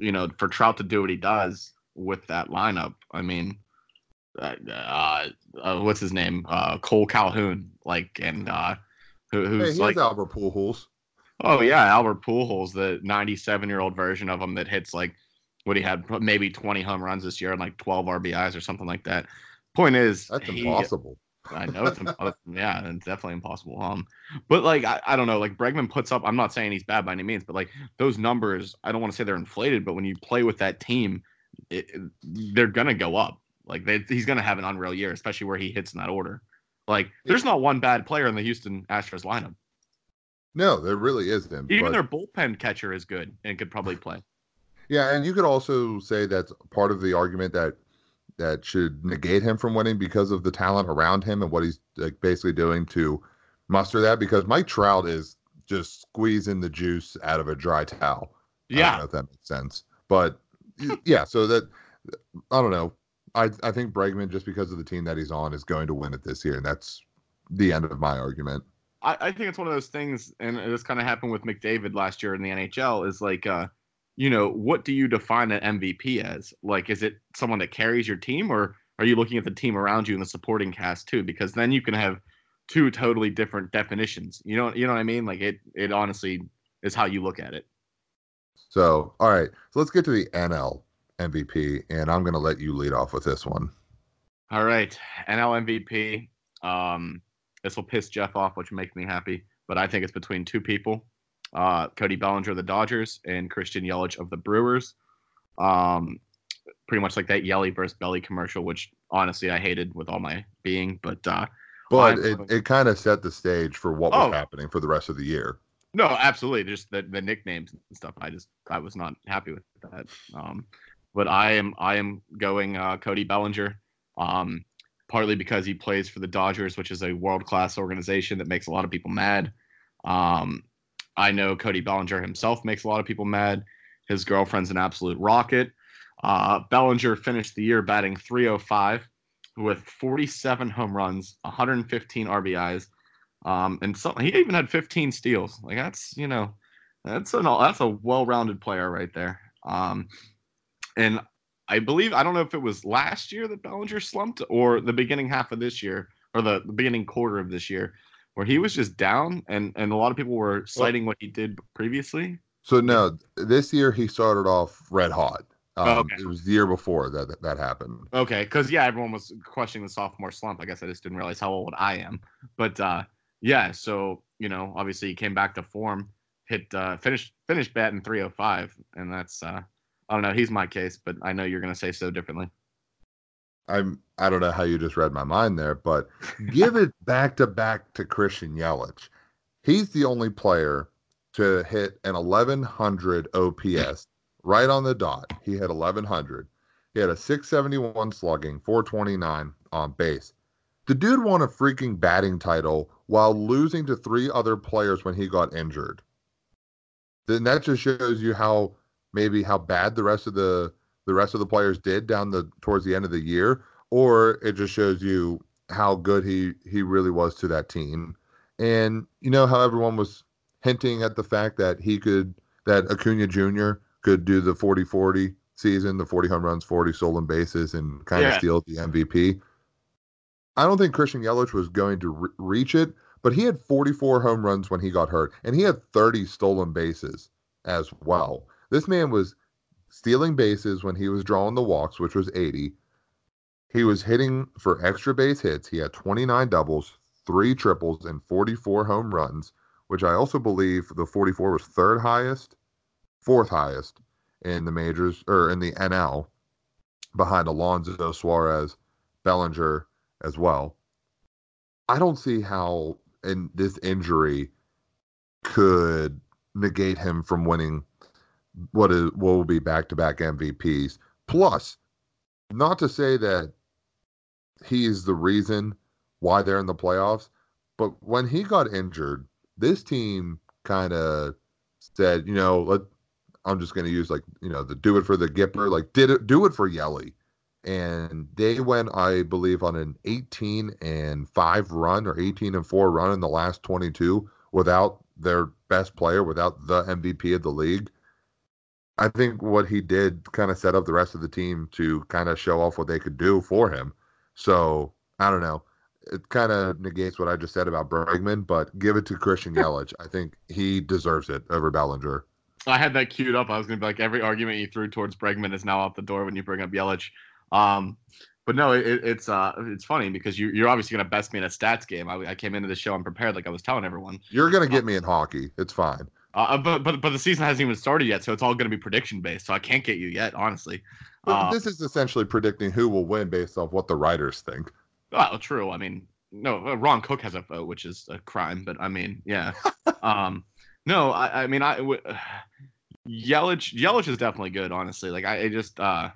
you know, for Trout to do what he does with that lineup, I mean, uh, uh, uh what's his name? Uh, Cole Calhoun, like, and uh, who, who's hey, like Albert Pujols. Oh yeah, Albert Pujols, the 97 year old version of him that hits like what he had maybe 20 home runs this year and like 12 RBIs or something like that. Point is, that's he, impossible. I know it's impossible. yeah, it's definitely impossible. Um, but like I, I don't know, like Bregman puts up. I'm not saying he's bad by any means, but like those numbers, I don't want to say they're inflated, but when you play with that team, it, they're gonna go up. Like they, he's gonna have an unreal year, especially where he hits in that order. Like there's not one bad player in the Houston Astros lineup. No, there really isn't. Even but... their bullpen catcher is good and could probably play. Yeah, and you could also say that's part of the argument that that should negate him from winning because of the talent around him and what he's like basically doing to muster that. Because Mike Trout is just squeezing the juice out of a dry towel. Yeah, if that makes sense. But yeah, so that I don't know. I I think Bregman just because of the team that he's on is going to win it this year, and that's the end of my argument. I, I think it's one of those things, and this kind of happened with McDavid last year in the NHL. Is like, uh, you know, what do you define an MVP as? Like, is it someone that carries your team, or are you looking at the team around you and the supporting cast too? Because then you can have two totally different definitions. You know, you know what I mean? Like it, it honestly is how you look at it. So, all right, so let's get to the NL MVP, and I'm going to let you lead off with this one. All right, NL MVP. Um, this will piss Jeff off, which makes me happy. But I think it's between two people: uh, Cody Bellinger of the Dodgers and Christian Yelich of the Brewers. Um, pretty much like that Yelly versus Belly commercial, which honestly I hated with all my being. But uh, but it, it kind of set the stage for what was oh, happening for the rest of the year. No, absolutely. Just the, the nicknames and stuff. I just I was not happy with that. Um, but I am I am going uh, Cody Bellinger. Um, partly because he plays for the Dodgers, which is a world class organization that makes a lot of people mad. Um, I know Cody Bellinger himself makes a lot of people mad. His girlfriend's an absolute rocket. Uh, Bellinger finished the year batting 305 with 47 home runs, 115 RBIs, um, and he even had 15 steals. Like that's you know, that's an that's a well-rounded player right there. Um, and I believe I don't know if it was last year that Bellinger slumped or the beginning half of this year or the, the beginning quarter of this year where he was just down and and a lot of people were citing what he did previously. So no, this year he started off red hot. Um, oh, okay. It was the year before that that, that happened. Okay, because yeah, everyone was questioning the sophomore slump. I guess I just didn't realize how old I am. But uh, yeah, so you know, obviously he came back to form, hit uh, finished finished batting 305, and that's uh, I don't know. He's my case, but I know you're going to say so differently. I'm. I don't know how you just read my mind there, but give it back to back to Christian Yelich. He's the only player to hit an 1100 OPS right on the dot. He had 1100. He had a 671 slugging, 429 on base. The dude won a freaking batting title while losing to three other players when he got injured. Then that just shows you how maybe how bad the rest of the the rest of the players did down the towards the end of the year, or it just shows you how good he he really was to that team. And you know how everyone was hinting at the fact that he could that Acuna Jr. could do the 40-40 season, the 40 home runs, 40 stolen bases, and kind yeah. of steal the MVP. I don't think Christian Yelich was going to re- reach it, but he had 44 home runs when he got hurt, and he had 30 stolen bases as well. This man was stealing bases when he was drawing the walks, which was 80. He was hitting for extra base hits. He had 29 doubles, three triples, and 44 home runs, which I also believe the 44 was third highest, fourth highest in the majors or in the NL, behind Alonso, Suarez, Bellinger as well. I don't see how in this injury could negate him from winning what is what will be back to back MVPs. Plus, not to say that he is the reason why they're in the playoffs, but when he got injured, this team kind of said, you know, let I'm just going to use like you know the do it for the Gipper, like did it do it for Yelly, and they went I believe on an 18 and five run or 18 and four run in the last 22 without their best player, without the MVP of the league. I think what he did kind of set up the rest of the team to kind of show off what they could do for him. So I don't know. It kind of negates what I just said about Bregman, but give it to Christian Yelich. I think he deserves it over Bellinger. I had that queued up. I was gonna be like, every argument you threw towards Bregman is now out the door when you bring up Yelich. Um, but no, it, it's uh, it's funny because you, you're obviously gonna best me in a stats game. I, I came into the show unprepared, like I was telling everyone. You're gonna get me in hockey. It's fine. Uh, but but but the season hasn't even started yet, so it's all going to be prediction based. So I can't get you yet, honestly. Uh, this is essentially predicting who will win based off what the writers think. Well, true. I mean, no, uh, Ron Cook has a vote, which is a crime. But I mean, yeah. um, no, I, I mean, I w- Yelich Yelich is definitely good. Honestly, like I, I just uh,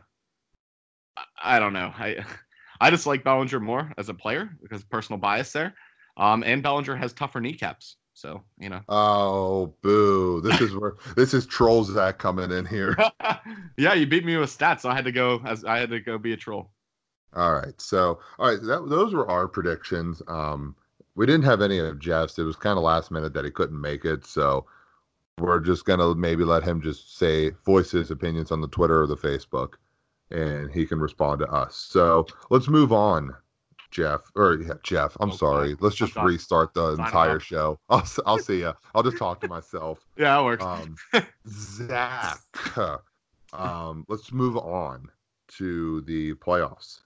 I, I don't know. I I just like Bellinger more as a player because personal bias there. Um, and Bellinger has tougher kneecaps. So you know. Oh, boo! This is where this is troll Zach coming in here. yeah, you beat me with stats, so I had to go as I had to go be a troll. All right, so all right, that, those were our predictions. Um, we didn't have any of Jeff's. It was kind of last minute that he couldn't make it, so we're just gonna maybe let him just say voice his opinions on the Twitter or the Facebook, and he can respond to us. So let's move on Jeff, or yeah, Jeff. I'm okay. sorry. Let's just restart the Sign entire show. I'll I'll see ya. I'll just talk to myself. Yeah, it works. Um, Zach. Um, let's move on to the playoffs.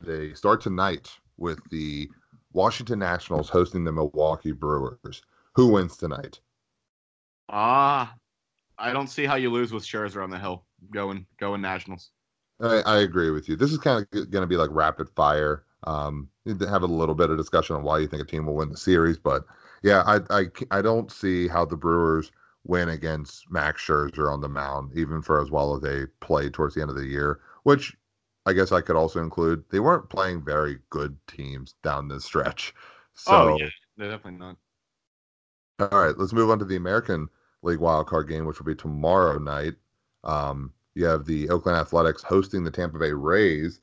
They start tonight with the Washington Nationals hosting the Milwaukee Brewers. Who wins tonight? Ah, uh, I don't see how you lose with Scherzer on the hill. Going, going Nationals. I, I agree with you. This is kind of going to be like rapid fire. Um, have a little bit of discussion on why you think a team will win the series, but yeah, I I I don't see how the Brewers win against Max Scherzer on the mound, even for as well as they played towards the end of the year. Which I guess I could also include. They weren't playing very good teams down this stretch. So, oh yeah, they're definitely not. All right, let's move on to the American League wild card game, which will be tomorrow night. Um, you have the Oakland Athletics hosting the Tampa Bay Rays.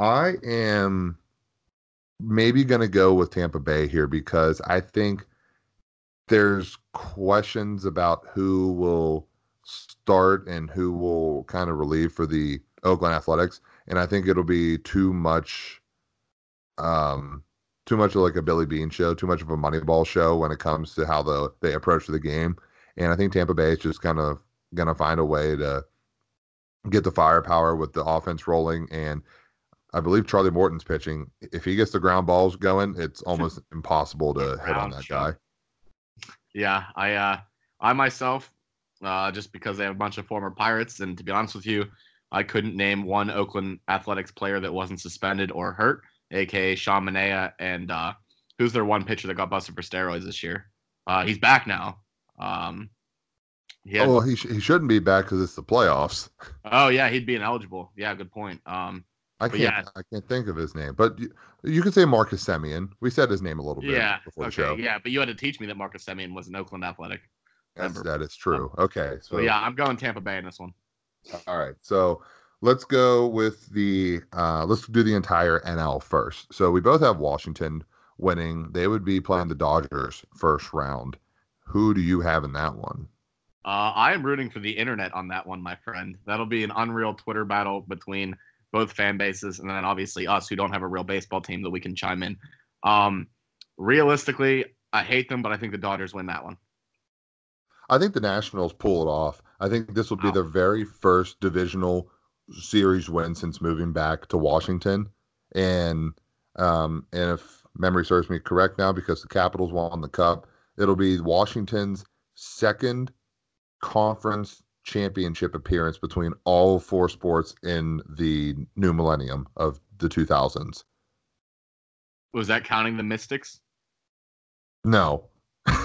I am maybe going to go with Tampa Bay here because I think there's questions about who will start and who will kind of relieve for the Oakland Athletics, and I think it'll be too much, um, too much of like a Billy Beane show, too much of a Moneyball show when it comes to how the they approach the game, and I think Tampa Bay is just kind of gonna find a way to get the firepower with the offense rolling and I believe Charlie Morton's pitching. If he gets the ground balls going, it's almost impossible to hit on that guy. Yeah, I uh, I myself, uh, just because they have a bunch of former Pirates, and to be honest with you, I couldn't name one Oakland Athletics player that wasn't suspended or hurt, aka Sean Manaea, and uh, who's their one pitcher that got busted for steroids this year? Uh, he's back now. Um, he had, oh, well, he, sh- he shouldn't be back because it's the playoffs. Oh yeah, he'd be ineligible. Yeah, good point. Um, I can't. Yeah. I can't think of his name, but you, you can say Marcus Semien. We said his name a little bit yeah, before okay, the show. Yeah, but you had to teach me that Marcus Semien was an Oakland Athletic. That's, that is true. Okay, so, so yeah, I'm going Tampa Bay in this one. All right, so let's go with the uh, let's do the entire NL first. So we both have Washington winning. They would be playing the Dodgers first round. Who do you have in that one? Uh, I am rooting for the internet on that one, my friend. That'll be an unreal Twitter battle between both fan bases, and then obviously us who don't have a real baseball team that we can chime in. Um, realistically, I hate them, but I think the Dodgers win that one. I think the Nationals pull it off. I think this will be wow. their very first divisional series win since moving back to Washington, and um, and if memory serves me correct now, because the Capitals won the Cup, it'll be Washington's second conference championship appearance between all four sports in the new millennium of the 2000s. Was that counting the Mystics? No. all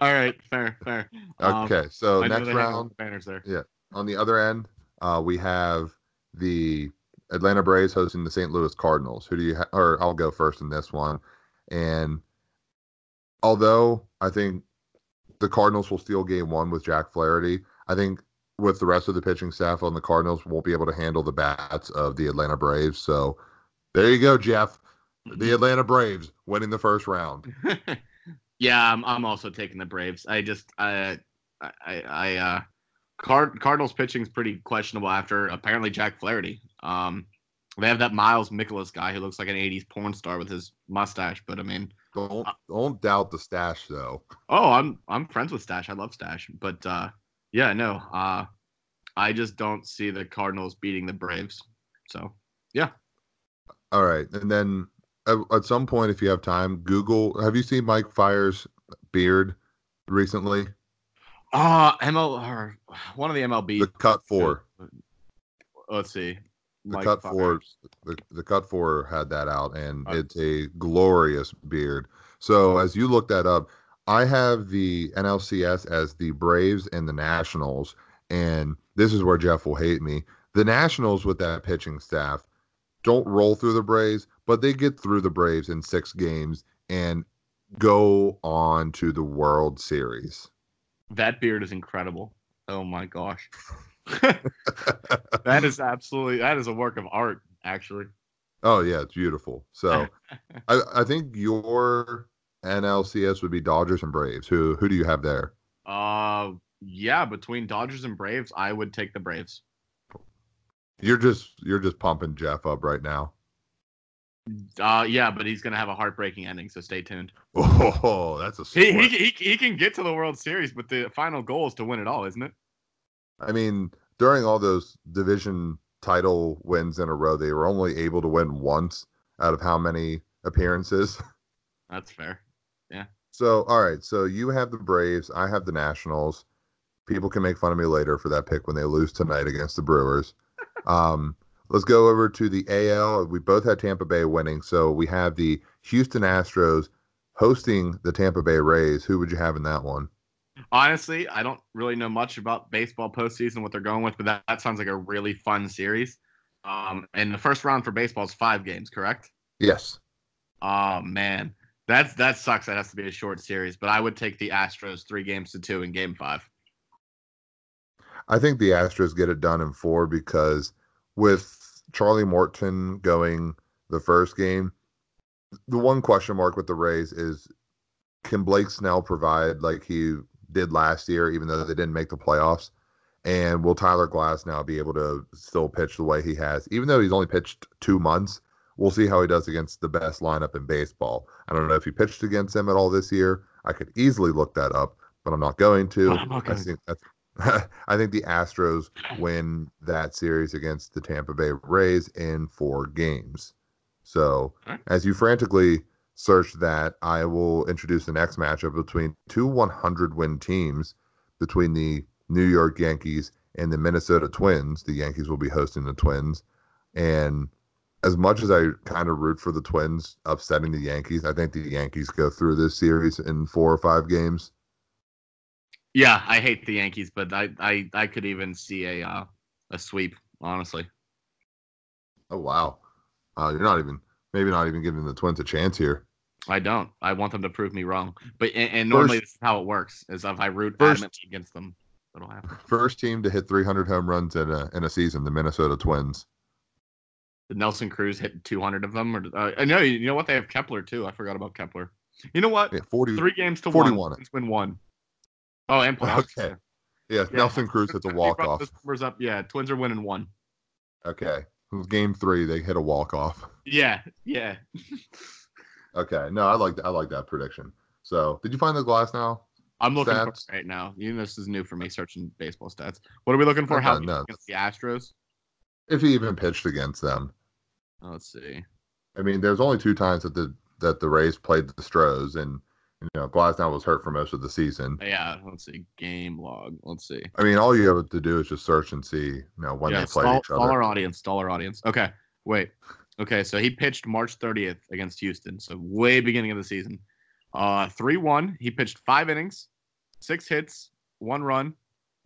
right, fair, fair. Okay, um, so next round, banners there. Yeah, on the other end, uh, we have the Atlanta Braves hosting the St. Louis Cardinals. Who do you? Ha- or I'll go first in this one. And although I think the Cardinals will steal game one with Jack Flaherty. I think with the rest of the pitching staff on the Cardinals won't be able to handle the bats of the Atlanta Braves. So there you go, Jeff. The Atlanta Braves winning the first round. yeah, I'm, I'm also taking the Braves. I just I I, I uh, Card- Cardinals pitching is pretty questionable after apparently Jack Flaherty. Um, they have that Miles Mikolas guy who looks like an '80s porn star with his mustache, but I mean, don't don't doubt the stash though. Oh, I'm I'm friends with Stash. I love Stash, but uh, yeah, no, uh, I just don't see the Cardinals beating the Braves. So yeah. All right, and then at, at some point, if you have time, Google. Have you seen Mike Fiers' beard recently? Uh ML or one of the MLB. The cut four. Let's see. The Mike cut four. The, the cut four had that out, and it's a glorious beard. So as you look that up, I have the NLCS as the Braves and the Nationals, and this is where Jeff will hate me. The Nationals with that pitching staff don't roll through the Braves, but they get through the Braves in six games and go on to the World Series. That beard is incredible. Oh my gosh. that is absolutely that is a work of art, actually. Oh yeah, it's beautiful. So I, I think your NLCS would be Dodgers and Braves. Who who do you have there? Uh yeah, between Dodgers and Braves, I would take the Braves. You're just you're just pumping Jeff up right now. Uh, yeah, but he's gonna have a heartbreaking ending, so stay tuned. Oh, that's a he, he, he he can get to the World Series, but the final goal is to win it all, isn't it? I mean, during all those division title wins in a row, they were only able to win once out of how many appearances? That's fair. Yeah. So, all right. So you have the Braves. I have the Nationals. People can make fun of me later for that pick when they lose tonight against the Brewers. Um, let's go over to the AL. We both had Tampa Bay winning. So we have the Houston Astros hosting the Tampa Bay Rays. Who would you have in that one? Honestly, I don't really know much about baseball postseason, what they're going with, but that, that sounds like a really fun series. Um, and the first round for baseball is five games, correct? Yes. Oh man, that's that sucks. That has to be a short series, but I would take the Astros three games to two in Game Five. I think the Astros get it done in four because with Charlie Morton going the first game, the one question mark with the Rays is can Blake Snell provide like he did last year, even though they didn't make the playoffs? And will Tyler Glasnow be able to still pitch the way he has, even though he's only pitched two months? We'll see how he does against the best lineup in baseball. I don't know if he pitched against them at all this year. I could easily look that up, but I'm not going to. Okay. I think I think the Astros win that series against the Tampa Bay Rays in four games. So, right. as you frantically search that, I will introduce the next matchup between two 100 win teams between the New York Yankees and the Minnesota Twins. The Yankees will be hosting the Twins. And as much as I kind of root for the Twins upsetting the Yankees, I think the Yankees go through this series in four or five games. Yeah, I hate the Yankees, but I I, I could even see a uh, a sweep, honestly. Oh wow, uh, you're not even maybe not even giving the Twins a chance here. I don't. I want them to prove me wrong. But and, and normally this is how it works: is if I root first, adamantly against them, it'll happen. First team to hit 300 home runs in a in a season, the Minnesota Twins. Did Nelson Cruz hit 200 of them? Or uh, I know you know what they have Kepler too. I forgot about Kepler. You know what? Yeah, 40, Three games to 41. one. Win one. Oh, and playoffs. Okay. Yeah, yeah. Nelson Cruz hits a walk off. Numbers up. Yeah, Twins are winning one. Okay. Game three, they hit a walk off. Yeah, yeah. okay. No, I like I like that prediction. So, did you find the Glasnow? I'm looking stats? for right now. You know, this is new for me searching baseball stats. What are we looking for? How no. against the Astros? If he even pitched against them. Let's see. I mean, there's only two times that the that the Rays played the Stros, and you know, Glasnow was hurt for most of the season. Yeah, let's see. Game log. Let's see. I mean, all you have to do is just search and see, you know, when yeah, they played each other. Our audience. Our audience. Okay. Wait. Okay, so he pitched March 30th against Houston, so way beginning of the season. Uh, three one. He pitched five innings, six hits, one run,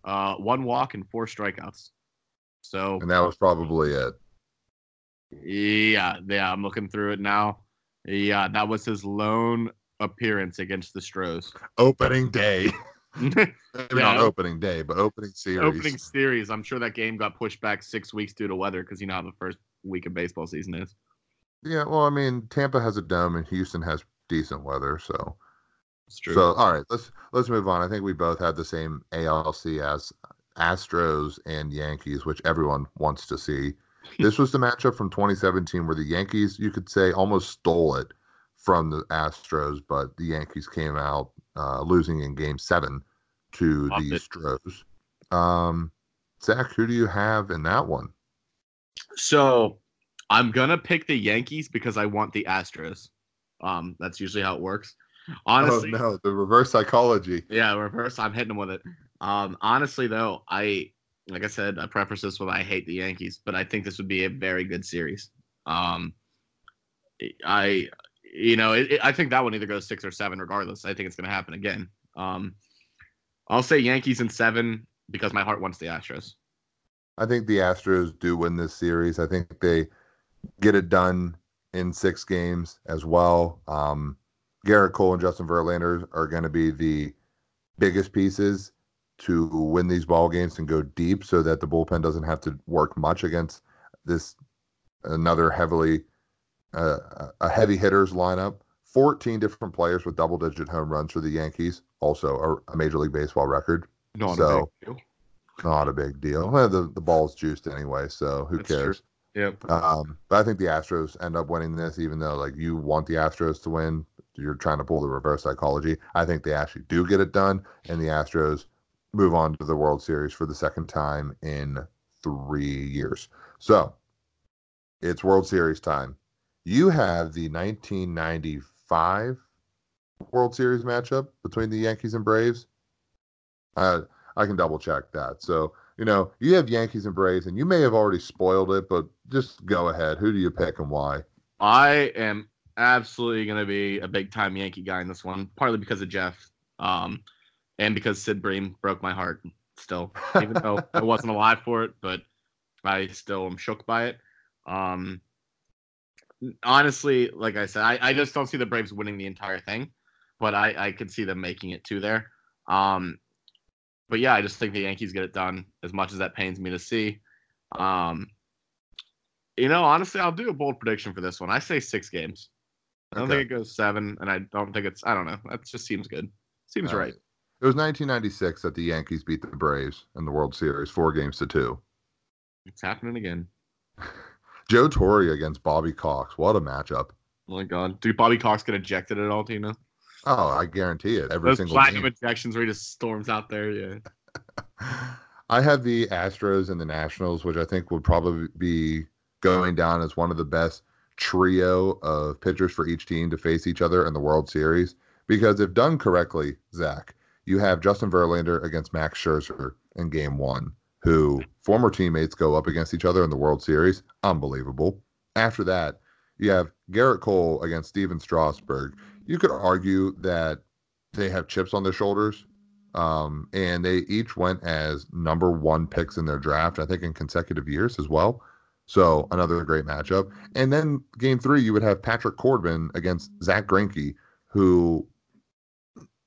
uh, one walk, and four strikeouts. So. And that was probably it. Yeah, yeah. I'm looking through it now. Yeah, that was his lone appearance against the Stros. Opening day. Maybe yeah. not opening day, but opening series. Opening series. I'm sure that game got pushed back six weeks due to weather because you know how the first week of baseball season is. Yeah, well, I mean, Tampa has a dome and Houston has decent weather, so True. So all right, let's let's move on. I think we both have the same ALCS Astros and Yankees, which everyone wants to see. this was the matchup from 2017 where the Yankees, you could say, almost stole it from the Astros, but the Yankees came out uh, losing in Game Seven to Love the Astros. Um, Zach, who do you have in that one? So I'm gonna pick the Yankees because I want the Astros. Um, that's usually how it works. Honestly, oh, no, the reverse psychology. Yeah, reverse. I'm hitting them with it. Um, honestly, though, I like I said, I preface this with I hate the Yankees, but I think this would be a very good series. Um, I, you know, it, it, I think that one either goes six or seven, regardless. I think it's going to happen again. Um, I'll say Yankees in seven because my heart wants the Astros. I think the Astros do win this series. I think they get it done in six games as well. Um, Gerrit Cole and Justin Verlander are going to be the biggest pieces to win these ball games and go deep so that the bullpen doesn't have to work much against this another heavily uh, a heavy hitters lineup 14 different players with double digit home runs for the yankees also a, major league baseball record not so, a big deal not a big deal well, the, the ball's juiced anyway so who That's cares true. Yep. Um, but I think the Astros end up winning this, even though like you want the Astros to win. You're trying to pull the reverse psychology. I think they actually do get it done, and the Astros move on to the World Series for the second time in three years. So it's World Series time. You have the 1995 World Series matchup between the Yankees and Braves. Uh, I can double check that. So, you know, you have Yankees and Braves, and you may have already spoiled it, but just go ahead. Who do you pick and why? I am absolutely going to be a big time Yankee guy in this one, partly because of Jeff. Um, and because Sid Bream broke my heart still, even though I wasn't alive for it, but I still am shook by it. Um, honestly, like I said, I, I just don't see the Braves winning the entire thing, but I, I could see them making it to there. Um, but yeah, I just think the Yankees get it done as much as that pains me to see. Um, you know, honestly, I'll do a bold prediction for this one. I say six games. I don't okay. think it goes seven, and I don't think it's. I don't know. That just seems good. Seems right. right. It was 1996 that the Yankees beat the Braves in the World Series, four games to two. It's happening again. Joe Torre against Bobby Cox. What a matchup! Oh my God, did Bobby Cox get ejected at all, Tina? Oh, I guarantee it. Every Those single platinum game. ejections where he just storms out there. Yeah. I have the Astros and the Nationals, which I think would probably be going down as one of the best trio of pitchers for each team to face each other in the World Series. Because if done correctly, Zach, you have Justin Verlander against Max Scherzer in game one, who former teammates go up against each other in the World Series. Unbelievable. After that, you have Gerrit Cole against Stephen Strasburg. You could argue that they have chips on their shoulders. Um, and they each went as number one picks in their draft, I think in consecutive years as well. So another great matchup. And then game three, you would have Patrick Corbin against Zack Greinke, who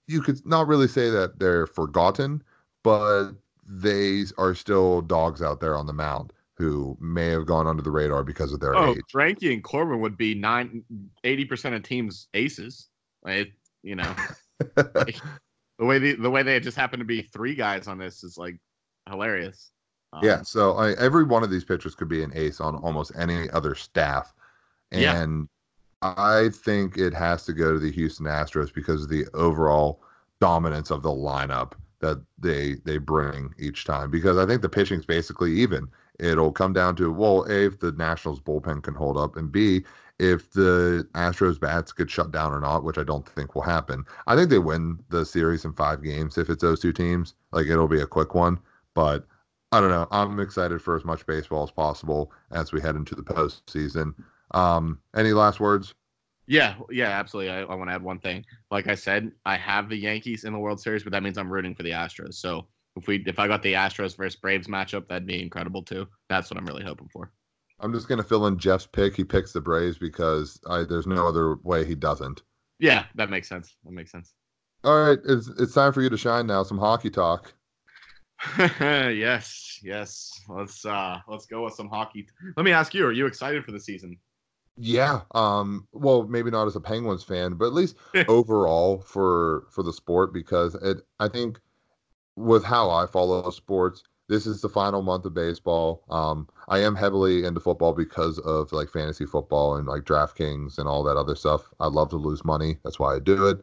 you could not really say that they're forgotten, but they are still dogs out there on the mound who may have gone under the radar because of their age. oh, age. Frankie and Corbin would be nine, 80% of teams aces. Like, you know, the way the, the way they just happen to be three guys on this is like hilarious. Um, yeah. So I, every one of these pitchers could be an ace on almost any other staff. And yeah. I think it has to go to the Houston Astros because of the overall dominance of the lineup that they they bring each time. Because I think the pitching's basically even. It'll come down to well, a if the Nationals bullpen can hold up, and b if the Astros bats get shut down or not, which I don't think will happen. I think they win the series in five games if it's those two teams. Like it'll be a quick one, but I don't know. I'm excited for as much baseball as possible as we head into the postseason. Um, any last words? Yeah, yeah, absolutely. I, I want to add one thing. Like I said, I have the Yankees in the World Series, but that means I'm rooting for the Astros. So if we if I got the Astros versus Braves matchup, that'd be incredible too. That's what I'm really hoping for. I'm just gonna fill in Jeff's pick. He picks the Braves because I, there's no other way he doesn't. Yeah, that makes sense. That makes sense. All right, it's it's time for you to shine now. Some hockey talk. yes, yes. Let's uh let's go with some hockey. Let me ask you: Are you excited for the season? Yeah. Um. Well, maybe not as a Penguins fan, but at least overall for for the sport because it. I think with how I follow sports, this is the final month of baseball. Um, I am heavily into football because of like fantasy football and like DraftKings and all that other stuff. I love to lose money. That's why I do it.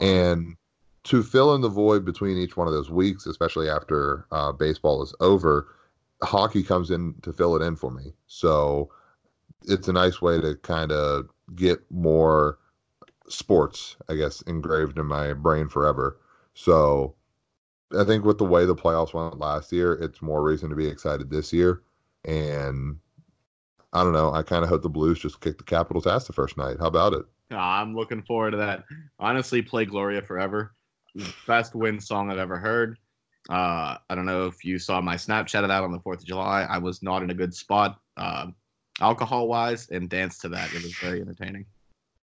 And to fill in the void between each one of those weeks, especially after uh, baseball is over, hockey comes in to fill it in for me. So it's a nice way to kind of get more sports, I guess, engraved in my brain forever. So I think with the way the playoffs went last year, it's more reason to be excited this year. And I don't know. I kind of hope the Blues just kick the Capitals' ass the first night. How about it? I'm looking forward to that. Honestly, play Gloria forever. Best win song I've ever heard. Uh, I don't know if you saw my Snapchat of that on the 4th of July. I was not in a good spot, uh, alcohol wise, and danced to that. It was very entertaining.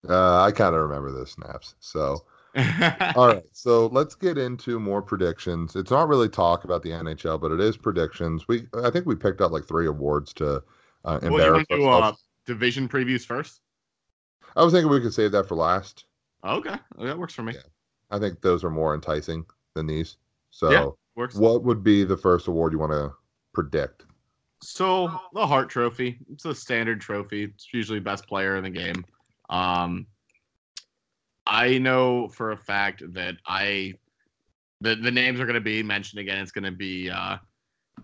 Uh, I kind of remember those snaps. So all right, so let's get into more predictions. It's not really talk about the NHL, but it is predictions. We I think we picked up like three awards to uh, embarrass well, you want to do, uh, division previews first. I was thinking we could save that for last. Okay, that works for me. Yeah. I think those are more enticing than these. So, yeah, works. what would be the first award you want to predict? So, the Hart Trophy. It's a standard trophy. It's usually best player in the game. Um, I know for a fact that I the the names are going to be mentioned again. It's going to be uh,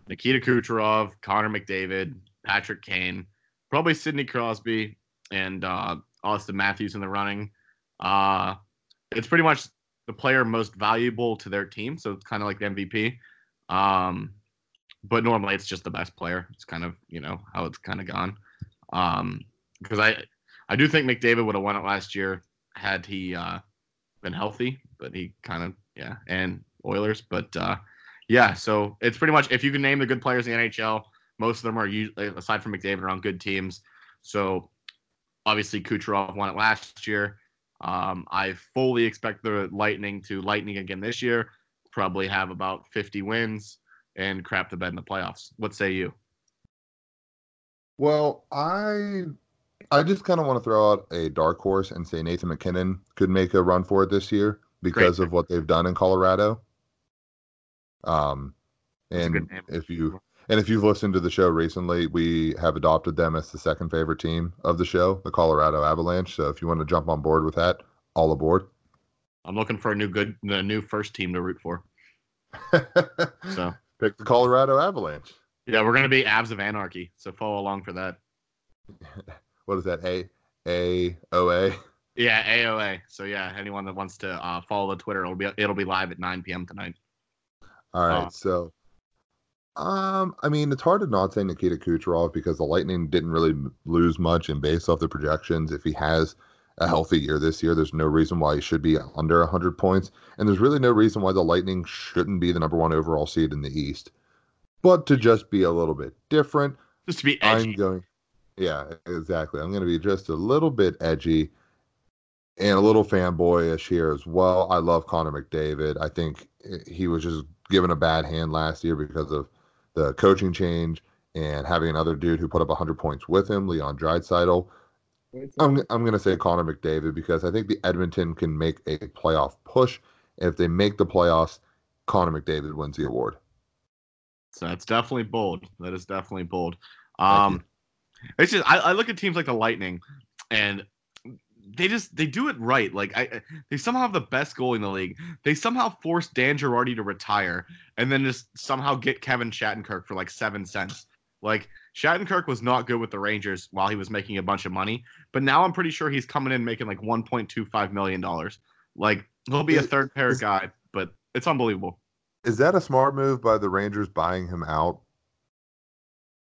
Nikita Kucherov, Connor McDavid, Patrick Kane, probably Sidney Crosby, and uh, Auston Matthews in the running. Uh, it's pretty much the player most valuable to their team, so it's kind of like the MVP. Um, but normally it's just the best player. It's kind of you know how it's kind of gone. Um, because I I do think McDavid would have won it last year had he uh, been healthy, but he kind of yeah, and Oilers, but uh, yeah. So it's pretty much if you can name the good players in the NHL, most of them are usually aside from McDavid are on good teams. So obviously Kucherov won it last year. Um, I fully expect the Lightning to lightning again this year. Probably have about 50 wins and crap the bed in the playoffs. What say you? Well, I I just kind of want to throw out a dark horse and say Nathan MacKinnon could make a run for it this year because Great. of what they've done in Colorado. Um, and if you and if you've listened to the show recently, we have adopted them as the second favorite team of the show, the Colorado Avalanche. So if you want to jump on board with that, all aboard. I'm looking for a new good, a new first team to root for. so pick the Colorado Avalanche. Yeah, we're gonna be Avs of Anarchy, so follow along for that. what is that? A A O A. Yeah, AOA. So yeah, anyone that wants to uh, follow the Twitter, it'll be it'll be live at 9 p.m. tonight. All right. Uh, so, um, I mean, it's hard to not say Nikita Kucherov because the Lightning didn't really lose much, and based off the projections, if he has a healthy year this year, there's no reason why he should be under 100 points, and there's really no reason why the Lightning shouldn't be the number one overall seed in the East. But to just be a little bit different, just to be edgy. I'm going. Yeah, exactly. I'm going to be just a little bit edgy and a little fanboyish here as well. I love Connor McDavid. I think he was just given a bad hand last year because of the coaching change and having another dude who put up 100 points with him, Leon Draisaitl. I'm I'm going to say Connor McDavid because I think the Edmonton can make a playoff push. If they make the playoffs, Connor McDavid wins the award. So that's definitely bold. That is definitely bold. Um, it's just I, I look at teams like the Lightning, and they just they do it right. Like I, they somehow have the best goal in the league. They somehow force Dan Girardi to retire, and then just somehow get Kevin Shattenkirk for like seven cents. Like Shattenkirk was not good with the Rangers while he was making a bunch of money, but now I'm pretty sure he's coming in making like 1.25 million dollars. Like he'll be a third pair is, guy, but it's unbelievable. Is that a smart move by the Rangers buying him out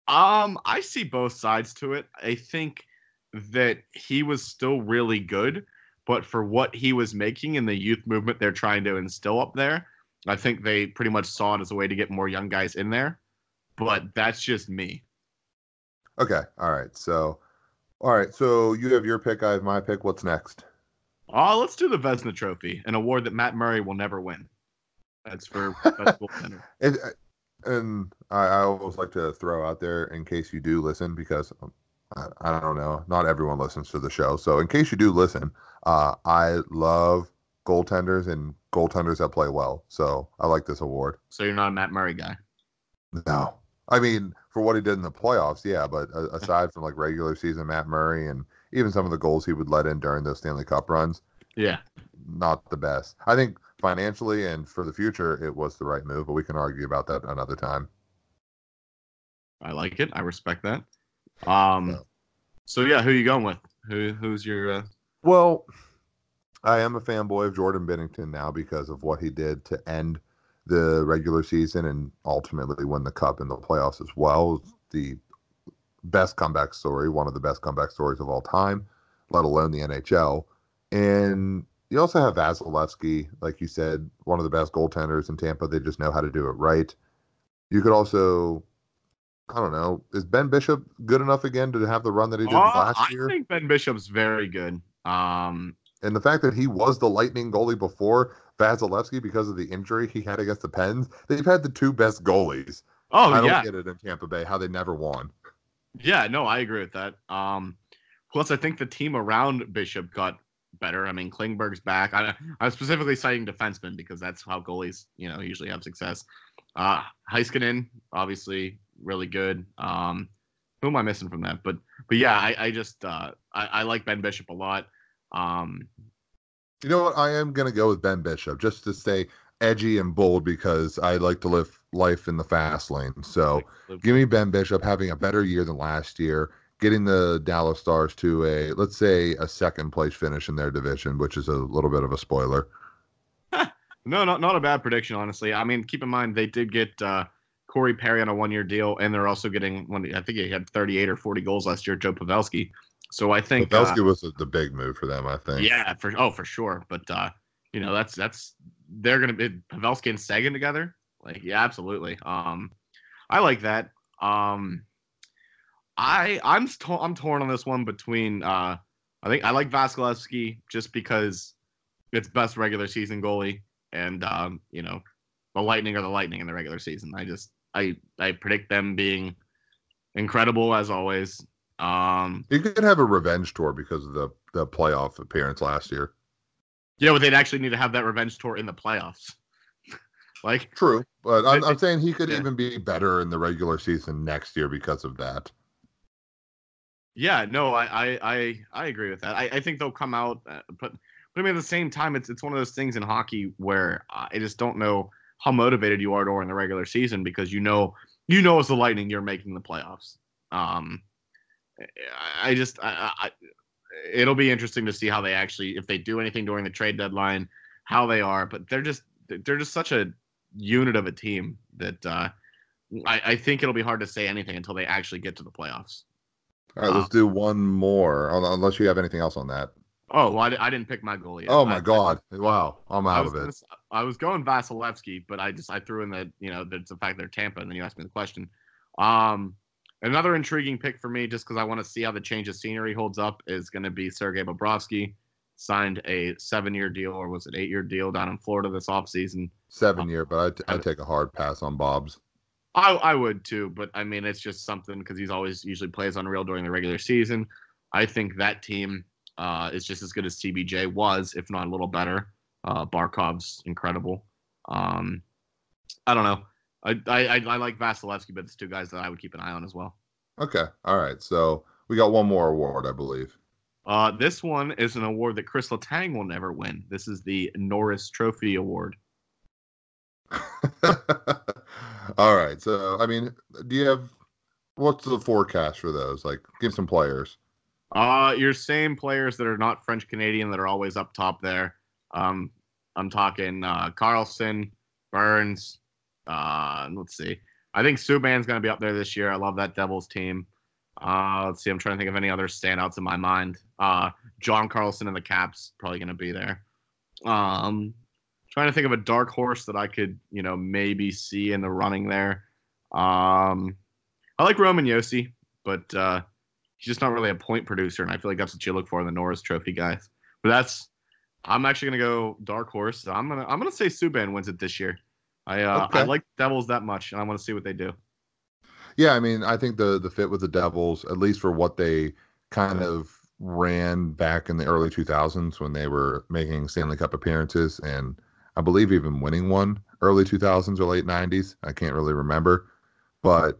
um, I see both sides to it. I think that he was still really good, but for what he was making in the youth movement they're trying to instill up there, I think they pretty much saw it as a way to get more young guys in there. But that's just me. Okay. All right. So, all right. So you have your pick. I have my pick. What's next? Oh, uh, let's do the Vezina Trophy, an award that Matt Murray will never win. That's for best goaltender. and I, I always like to throw out there in case you do listen because I, I, don't know. Not everyone listens to the show, so in case you do listen, uh, I love goaltenders and goaltenders that play well. So I like this award. So you're not a Matt Murray guy. No, I mean for what he did in the playoffs, yeah. But uh, aside from like regular season, Matt Murray and even some of the goals he would let in during those Stanley Cup runs, yeah, not the best. I think financially and for the future, it was the right move, but we can argue about that another time. I like it. I respect that. Um, so, so yeah, who are you going with? Who who's your? Uh... Well, I am a fanboy of Jordan Binnington now because of what he did to end the regular season and ultimately win the cup in the playoffs as well. The best comeback story, one of the best comeback stories of all time, let alone the NHL. And you also have Vasilevskiy, like you said, one of the best goaltenders in Tampa. They just know how to do it right. You could also, I don't know, is Ben Bishop good enough again to have the run that he did uh, last year? I think Ben Bishop's very good. Um, and the fact that he was the Lightning goalie before Vasilevskiy because of the injury he had against the Pens, they've had the two best goalies. Oh, I don't yeah. get it in Tampa Bay how they never won. Yeah, no, I agree with that. Um, plus, I think the team around Bishop got better. I mean, Klingberg's back. I, I'm specifically citing defensemen because that's how goalies, you know, usually have success. Uh, Heiskanen, obviously, really good. Um, who am I missing from that? But but yeah, I, I just uh, I, I like Ben Bishop a lot. Um, you know what? I am gonna go with Ben Bishop just to stay edgy and bold because I like to live life in the fast lane. So give me Ben Bishop having a better year than last year getting the Dallas Stars to a let's say a second place finish in their division, which is a little bit of a spoiler. no, not not a bad prediction, honestly. I mean, keep in mind they did get uh, Corey Perry on a one year deal, and they're also getting one. I think he had 38 or 40 goals last year, Joe Pavelski. So I think Pavelski uh, was the big move for them. I think. Yeah, for oh for sure. But uh, you know that's that's they're gonna be Pavelski and Seguin together. Like yeah, absolutely. Um, I like that. Um, I I'm I'm torn on this one between uh I think I like Vasilevskiy just because it's best regular season goalie and um you know the Lightning are the Lightning in the regular season. I just I I predict them being incredible as always. Um You could have a revenge tour because of the the playoff appearance last year. Yeah, but they'd actually need to have that revenge tour in the playoffs. like true, but I'm, I'm saying he could yeah. even be better in the regular season next year because of that. Yeah, no, I I I, I agree with that. I, I think they'll come out, uh, but but I mean at the same time, it's it's one of those things in hockey where I just don't know how motivated you are during the regular season because you know you know as the Lightning you're making the playoffs. Um, I just I, I it'll be interesting to see how they actually if they do anything during the trade deadline, how they are. But they're just they're just such a unit of a team that uh, I, I think it'll be hard to say anything until they actually get to the playoffs. All right, let's uh, do one more. Unless you have anything else on that. Oh, well, I, I didn't pick my goalie. Yet. Oh my I, god! I, wow, I'm out of it. Gonna, I was going Vasilevskiy, but I just I threw in the you know the, the fact they're Tampa, and then you asked me the question. Um, another intriguing pick for me, just because I want to see how the change of scenery holds up, is going to be Sergei Bobrovsky. Signed a seven-year deal, or was it eight-year deal down in Florida this offseason? Seven-year, but I, t- I take a hard pass on Bob's. I, I would too, but I mean, it's just something because he's always usually plays unreal during the regular season. I think that team uh, is just as good as CBJ was, if not a little better. Uh, Barkov's incredible. Um, I don't know. I, I I like Vasilevskiy, but it's two guys that I would keep an eye on as well. Okay, all right. So we got one more award, I believe. Uh, this one is an award that Chris Letang will never win. This is the Norris Trophy Award. All right. So, I mean, do you have what's the forecast for those? Like, give some players. Uh, your same players that are not French Canadian that are always up top there. Um, I'm talking uh, Karlsson, Burns. Uh, let's see. I think Subban's going to be up there this year. I love that Devils team. Uh, let's see. I'm trying to think of any other standouts in my mind. Uh, John Carlson and the Caps probably going to be there. Um, trying to think of a dark horse that I could, you know, maybe see in the running there. Um, I like Roman Josi, but uh, he's just not really a point producer, and I feel like that's what you look for in the Norris Trophy guys. But that's I'm actually gonna go dark horse. I'm gonna I'm gonna say Subban wins it this year. I uh, okay. I like Devils that much, and I want to see what they do. Yeah, I mean, I think the the fit with the Devils, at least for what they kind of ran back in the early 2000s when they were making Stanley Cup appearances and I believe even winning one early 2000s or late 90s. I can't really remember, but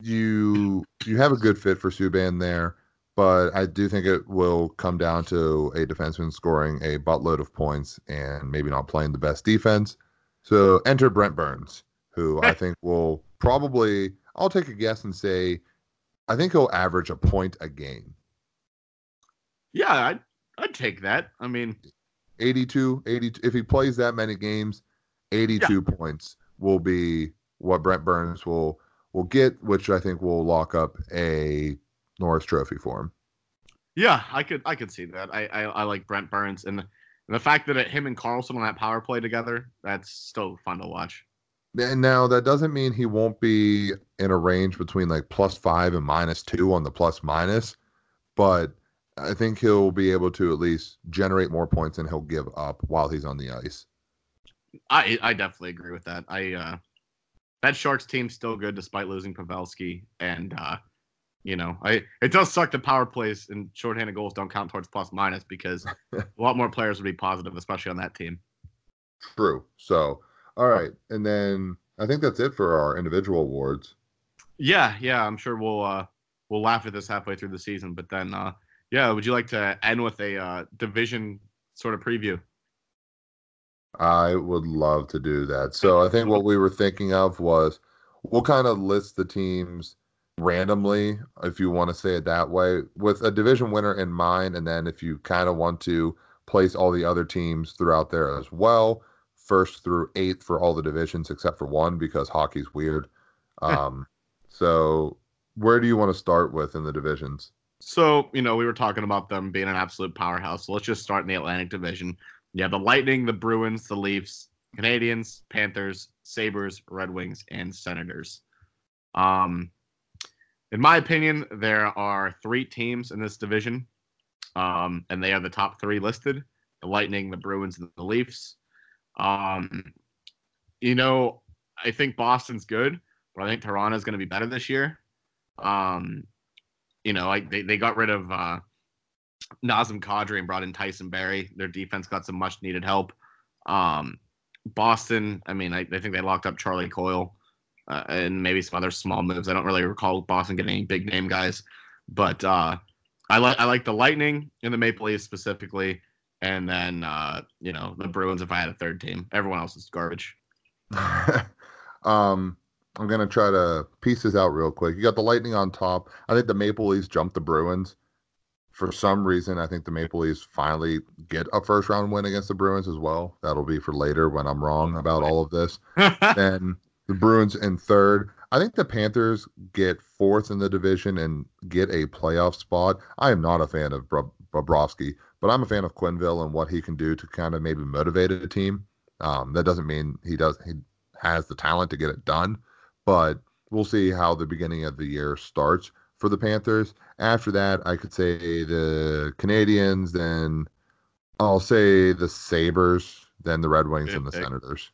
you you have a good fit for Subban there. But I do think it will come down to a defenseman scoring a buttload of points and maybe not playing the best defense. So enter Brent Burns, who I think will probably, I'll take a guess and say, I think he'll average a point a game. Yeah, I'd, I'd take that. I mean, 82, 82. If he plays that many games, 82 yeah. points will be what Brent Burns will will get, which I think will lock up a Norris Trophy for him. Yeah, I could I could see that. I I, I like Brent Burns and and the fact that it, him and Carlson on that power play together, that's still fun to watch. And now that doesn't mean he won't be in a range between like plus five and minus two on the plus minus, but I think he'll be able to at least generate more points than he'll give up while he's on the ice. I I definitely agree with that. I uh that Sharks team's still good despite losing Pavelski and uh you know, I it does suck that power plays and shorthanded goals don't count towards plus minus because a lot more players would be positive, especially on that team. True. So, all right, and then I think that's it for our individual awards. Yeah, yeah, I'm sure we'll uh we'll laugh at this halfway through the season, but then uh yeah, would you like to end with a uh, division sort of preview? I would love to do that. So I think what we were thinking of was we'll kind of list the teams randomly, if you want to say it that way, with a division winner in mind. And then if you kind of want to place all the other teams throughout there as well, first through eighth for all the divisions except for one because hockey's weird. Um, so where do you want to start with in the divisions? So, you know, we were talking about them being an absolute powerhouse. So let's just start in the Atlantic Division. Yeah, the Lightning, the Bruins, the Leafs, Canadiens, Panthers, Sabres, Red Wings, and Senators. Um, in my opinion, there are three teams in this division, um, and they are the top three listed: the Lightning, the Bruins, and the Leafs. Um, you know, I think Boston's good, but I think Toronto is going to be better this year. Um, you know, like they, they got rid of uh, Nazem Kadri and brought in Tyson Barrie. Their defense got some much needed help. Um, Boston, I mean, I, I think they locked up Charlie Coyle uh, and maybe some other small moves. I don't really recall Boston getting any big name guys, but uh, I like I like the Lightning and the Maple Leafs specifically, and then uh, you know the Bruins if I had a third team. Everyone else is garbage. um, I'm gonna try to piece this out real quick. You got the Lightning on top. I think the Maple Leafs jumped the Bruins. For some reason, I think the Maple Leafs finally get a first round win against the Bruins as well. That'll be for later when I'm wrong about all of this. then the Bruins in third. I think the Panthers get fourth in the division and get a playoff spot. I am not a fan of Bobrovsky, but I'm a fan of Quenneville and what he can do to kind of maybe motivate a team. Um, that doesn't mean he does he has the talent to get it done, but we'll see how the beginning of the year starts for the Panthers. After that, I could say the Canadiens, then I'll say the Sabres, then the Red Wings Good and the pick. Senators.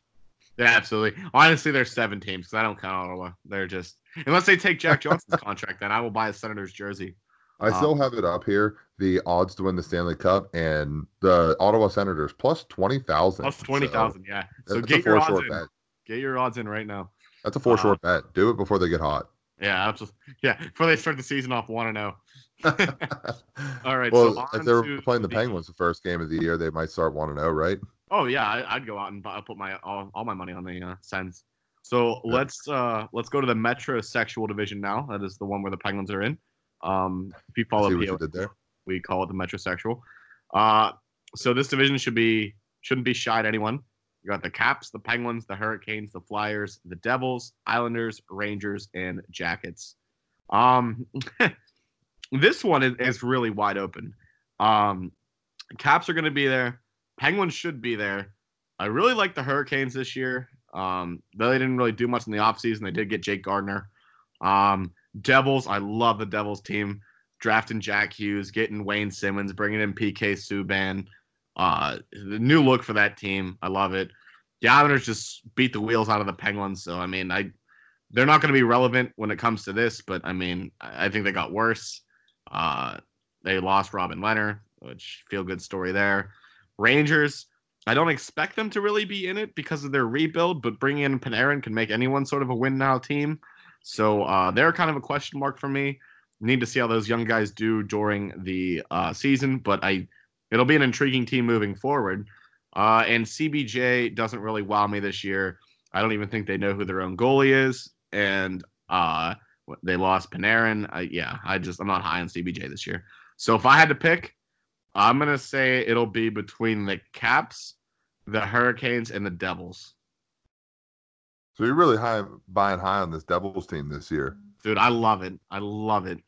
Yeah, absolutely. Honestly, there's seven teams because I don't count Ottawa. They're just unless they take Jack Johnson's contract, then I will buy a Senators jersey. I um, still have it up here. The odds to win the Stanley Cup and the Ottawa Senators plus twenty thousand. Plus twenty thousand, so yeah. So get your odds in. Bet. Get your odds in right now. That's a four uh, short bet. Do it before they get hot. Yeah, absolutely. Yeah, before they start the season off one and zero. All right. Well, so if they're playing the Penguins the first game of the year, they might start one and zero, right? Oh yeah, I, would go out and buy, put my all, all my money on the uh, Sens. So yeah. let's uh let's go to the metrosexual division now. That is the one where the Penguins are in. Um, if you follow PO, we call it the metrosexual. Uh, so this division should be shouldn't be shy at anyone. You got the Caps, the Penguins, the Hurricanes, the Flyers, the Devils, Islanders, Rangers, and Jackets. Um, this one is, is really wide open. Um, Caps are going to be there. Penguins should be there. I really like the Hurricanes this year. Um, they didn't really do much in the offseason. They did get Jake Gardiner. Um, Devils, I love the Devils team. Drafting Jack Hughes, getting Wayne Simmonds, bringing in PK Subban. Uh, the new look for that team. I love it. The Islanders just beat the wheels out of the Penguins. So, I mean, I they're not going to be relevant when it comes to this, but I mean, I think they got worse. Uh, they lost Robin Lehner, which feel good story there. Rangers, I don't expect them to really be in it because of their rebuild, but bringing in Panarin can make anyone sort of a win now team. So uh, they're kind of a question mark for me. Need to see how those young guys do during the uh, season, but I it'll be an intriguing team moving forward. Uh, and CBJ doesn't really wow me this year. I don't even think they know who their own goalie is, and uh, they lost Panarin. Yeah, I just I'm not high on CBJ this year. So if I had to pick, I'm gonna say it'll be between the Caps, the Hurricanes, and the Devils. So you're really high buying high on this Devils team this year, dude. I love it. I love it.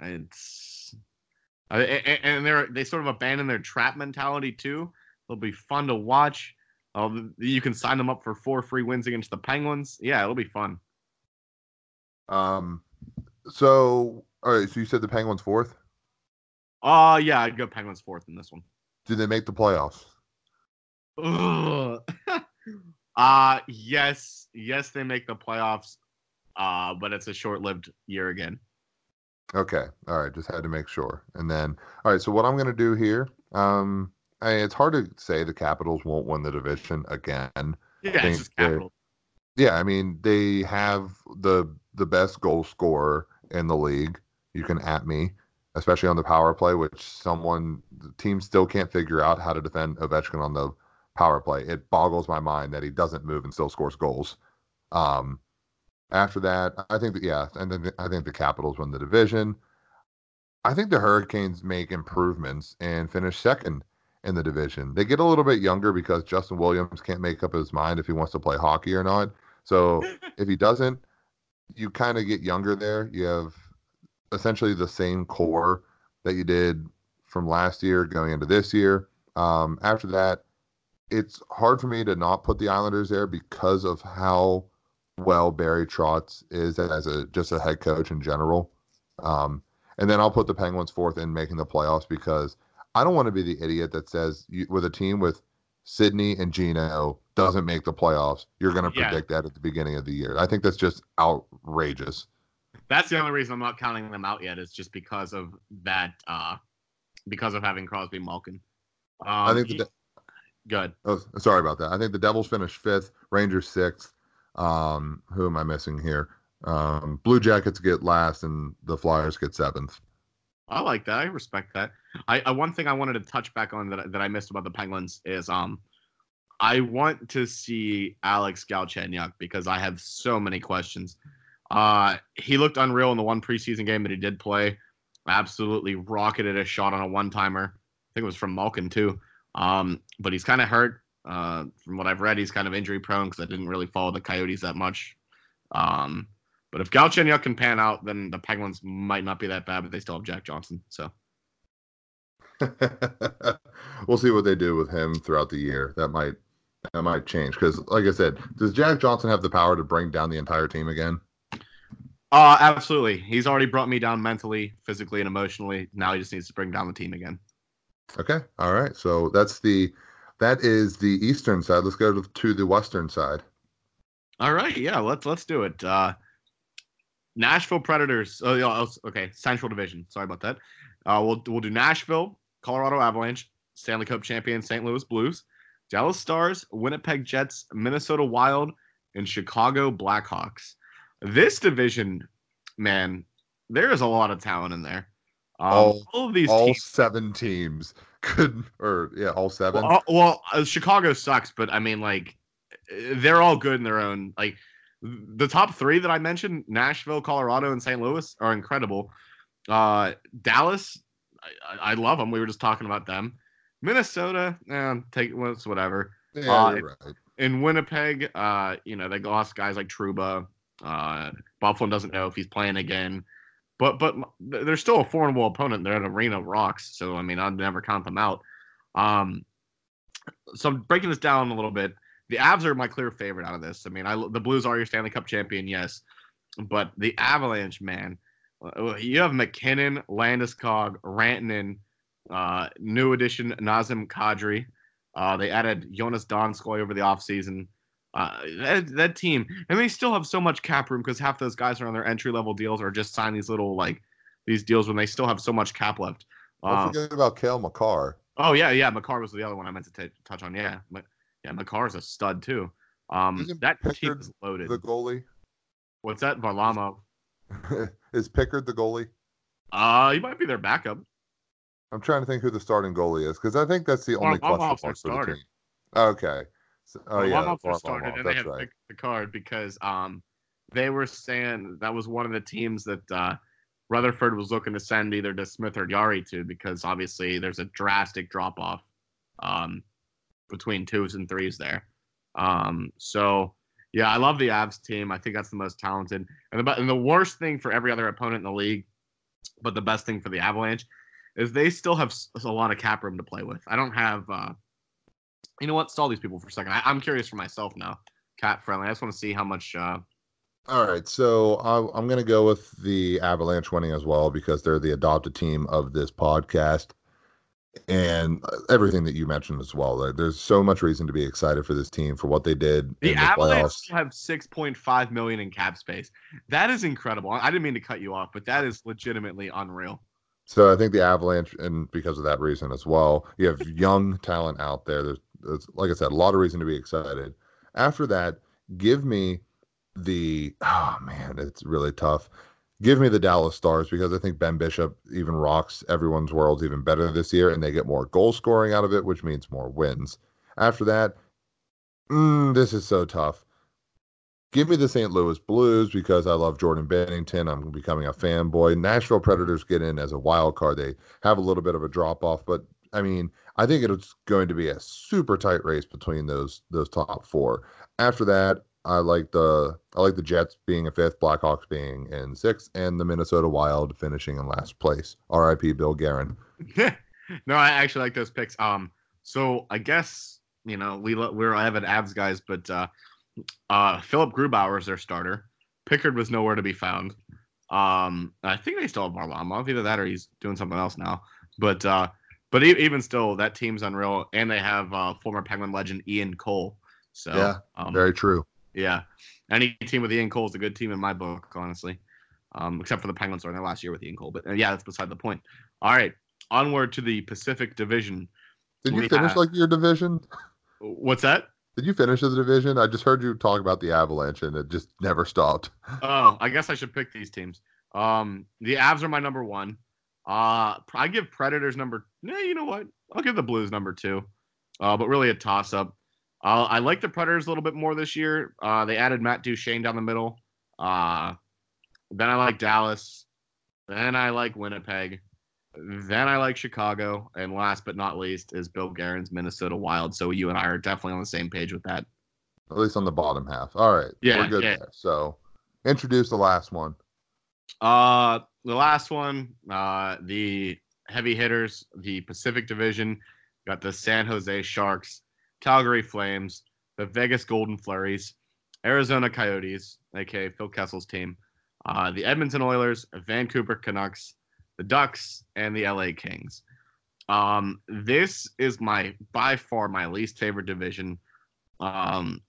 It's and they're they sort of abandon their trap mentality too. It'll be fun to watch. Uh, you can sign them up for four free wins against the Penguins. Yeah, it'll be fun. Um, so all right. So you said the Penguins fourth. Uh yeah, I'd go Penguins fourth in this one. Do they make the playoffs? uh yes, yes, they make the playoffs. Uh, but it's a short-lived year again. Okay. All right. Just had to make sure. And then, all right. So what I'm going to do here, um, I mean, it's hard to say the Capitals won't win the division again. Yeah, it's just Capitals. Yeah, I mean they have the the best goal scorer in the league. You can at me, especially on the power play, which someone the team still can't figure out how to defend Ovechkin on the power play. It boggles my mind that he doesn't move and still scores goals. Um, after that, I think that yeah, and then I think the Capitals win the division. I think the Hurricanes make improvements and finish second in the division. They get a little bit younger because Justin Williams can't make up his mind if he wants to play hockey or not. So if he doesn't, you kind of get younger there. You have essentially the same core that you did from last year going into this year. Um, after that, it's hard for me to not put the Islanders there because of how well Barry Trotz is as a just a head coach in general. Um, and then I'll put the Penguins fourth in making the playoffs because I don't want to be the idiot that says you, with a team with Sidney and Geno doesn't make the playoffs, you're going to predict yeah. that at the beginning of the year. I think that's just outrageous. That's the only reason I'm not counting them out yet is just because of that, uh, because of having Crosby Malkin. Um, I think the, good. Oh, sorry about that. I think the Devils finished fifth, Rangers sixth. Um, who am I missing here? Um, Blue Jackets get last, and the Flyers get seventh. I like that. I respect that. I, I one thing I wanted to touch back on that that I missed about the Penguins is um I want to see Alex Galchenyuk because I have so many questions. Uh, he looked unreal in the one preseason game that he did play. Absolutely rocketed a shot on a one timer. I think it was from Malkin too. Um, but he's kind of hurt. Uh, from what I've read, he's kind of injury prone because I didn't really follow the Coyotes that much. Um, but if Galchenyuk can pan out, then the Penguins might not be that bad, but they still have Jack Johnson. So we'll see what they do with him throughout the year. That might that might change because, like I said, does Jack Johnson have the power to bring down the entire team again? Uh, absolutely. He's already brought me down mentally, physically, and emotionally. Now he just needs to bring down the team again. Okay. All right. So that's the that is the eastern side. Let's go to, to the western side. All right. Yeah. Let's let's do it. Uh, Nashville Predators. Oh, oh, okay. Central Division. Sorry about that. Uh, we'll we'll do Nashville, Colorado Avalanche, Stanley Cup champion St. Louis Blues, Dallas Stars, Winnipeg Jets, Minnesota Wild, and Chicago Blackhawks. This division, man, there is a lot of talent in there. Um, all, all, of these, all teams, seven teams could, or yeah, all seven. Well, well uh, Chicago sucks, but I mean, like, they're all good in their own. Like, the top three that I mentioned, Nashville, Colorado, and St. Louis, are incredible. Uh, Dallas, I, I, love them. We were just talking about them. Minnesota, eh, take well, it's whatever. Yeah, uh, right. In Winnipeg, uh, you know, they lost guys like Trouba. Uh, Byfuglien doesn't know if he's playing again, but but they're still a formidable opponent. They're at Arena Rocks, so I mean, I'd never count them out. Um, so I'm breaking this down a little bit the Avs are my clear favorite out of this. I mean, I the Blues are your Stanley Cup champion, yes, but the Avalanche, man, uh, you have MacKinnon, Landeskog, Rantanen, uh, new addition Nazem Kadri. Uh, they added Joonas Donskoi over the offseason. Uh, that, that team, and they still have so much cap room because half those guys are on their entry level deals or just sign these little like these deals when they still have so much cap left. Don't um, forget about Cale Makar. Oh yeah, yeah. Makar was the other one I meant to t- touch on. Yeah, but yeah, Makar's a stud too. Um, Isn't that Pickard team is loaded. The goalie. What's that? Varlamov. is Pickard the goalie? Uh, he might be their backup. I'm trying to think who the starting goalie is because I think that's the only question mark for the team. Okay. So, oh yeah, started, and they have right. the card because um they were saying that was one of the teams that uh, Rutherford was looking to send either to Smith or Yari to because obviously there's a drastic drop off um, between twos and threes there. Um, so yeah, I love the Avs team. I think that's the most talented. And the, and the worst thing for every other opponent in the league, but the best thing for the Avalanche, is they still have a lot of cap room to play with. I don't have. Uh, you know what? Stall these people for a second. I, am curious for myself now. Cat friendly. I just want to see how much. Uh, all right, so I'm going to go with the Avalanche winning as well because they're the adopted team of this podcast and everything that you mentioned as well. There's so much reason to be excited for this team for what they did. The, the Avalanche playoffs. have 6.5 million in cap space. That is incredible. I didn't mean to cut you off, but that is legitimately unreal. So I think the Avalanche, and because of that reason as well, you have young talent out there. There's, there's, like I said, a lot of reason to be excited. After that, give me the oh man, it's really tough give me the Dallas Stars because I think Ben Bishop even rocks everyone's worlds even better this year, and they get more goal scoring out of it, which means more wins. After that, mm, this is so tough. Give me the St. Louis Blues because I love Jordan Binnington. I'm becoming a fanboy. Nashville Predators get in as a wild card. They have a little bit of a drop off, but I mean, I think it's going to be a super tight race between those those top four. After that, I like the I like the Jets being a fifth, Blackhawks being in sixth, and the Minnesota Wild finishing in last place. R.I.P. Bill Guerin. no, I actually like those picks. Um, so I guess you know we we're avid Avs guys, but uh, uh, Philip Grubauer is their starter. Pickard was nowhere to be found. Um, I think they still have Varlamov, either that or he's doing something else now. But uh, but even still, that team's unreal, and they have uh, former Penguin legend Ian Cole. So yeah, um, very true. Yeah, any team with Ian Cole is a good team in my book, honestly. Um, except for the Penguins during their last year with Ian Cole. But uh, yeah, that's beside the point. All right, onward to the Pacific Division. Did you finish have... like your division? What's that? Did you finish the division? I just heard you talk about the Avalanche, and it just never stopped. oh, I guess I should pick these teams. Um, the Avs are my number one. Uh, I give Predators number. Yeah, you know what? I'll give the Blues number two. Uh, but really a toss up. Uh, I like the Predators a little bit more this year. Uh, they added Matt Duchene down the middle. Uh, then I like Dallas. Then I like Winnipeg. Then I like Chicago. And last but not least is Bill Guerin's Minnesota Wild. So you and I are definitely on the same page with that. At least on the bottom half. All right. Yeah. We're good yeah. there. So introduce the last one. Uh, the last one, uh, the heavy hitters, the Pacific Division, got the San Jose Sharks Calgary Flames, the Vegas Golden Flurries, Arizona Coyotes, aka Phil Kessel's team, uh, the Edmonton Oilers, Vancouver Canucks, the Ducks, and the LA Kings. Um, this is my by far my least favorite division. Um,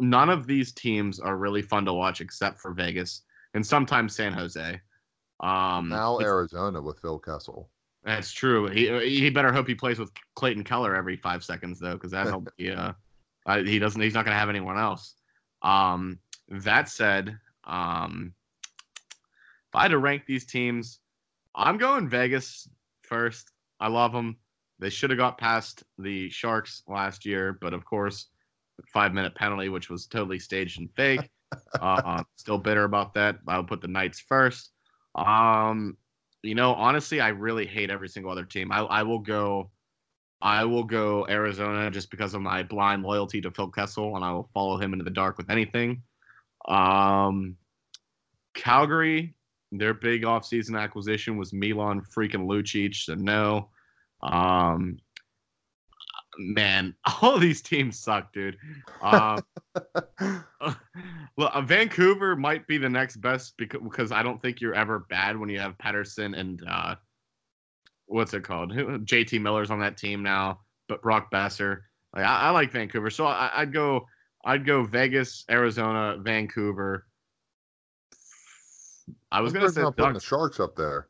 none of these teams are really fun to watch except for Vegas and sometimes San Jose. Um, now Arizona with Phil Kessel. That's true. He he better hope he plays with Clayton Keller every five seconds though, because that'll be uh, uh, he doesn't he's not gonna have anyone else. Um, that said, um, if I had to rank these teams, I'm going Vegas first. I love them. They should have got past the Sharks last year, but of course, five minute penalty, which was totally staged and fake. uh, still bitter about that. I would put the Knights first. Um, you know, honestly, I really hate every single other team. I, I will go, I will go Arizona just because of my blind loyalty to Phil Kessel, and I will follow him into the dark with anything. Um, Calgary, their big offseason acquisition was Milan freaking Lucic, so no. Um, man, all these teams suck, dude. Uh, well, uh, Vancouver might be the next best because, because I don't think you're ever bad when you have Pettersson and uh, what's it called? JT Miller's on that team now, but Brock Boeser. Like I, I like Vancouver, so I, would go. I'd go Vegas, Arizona, Vancouver. I was gonna say putting the Sharks up there.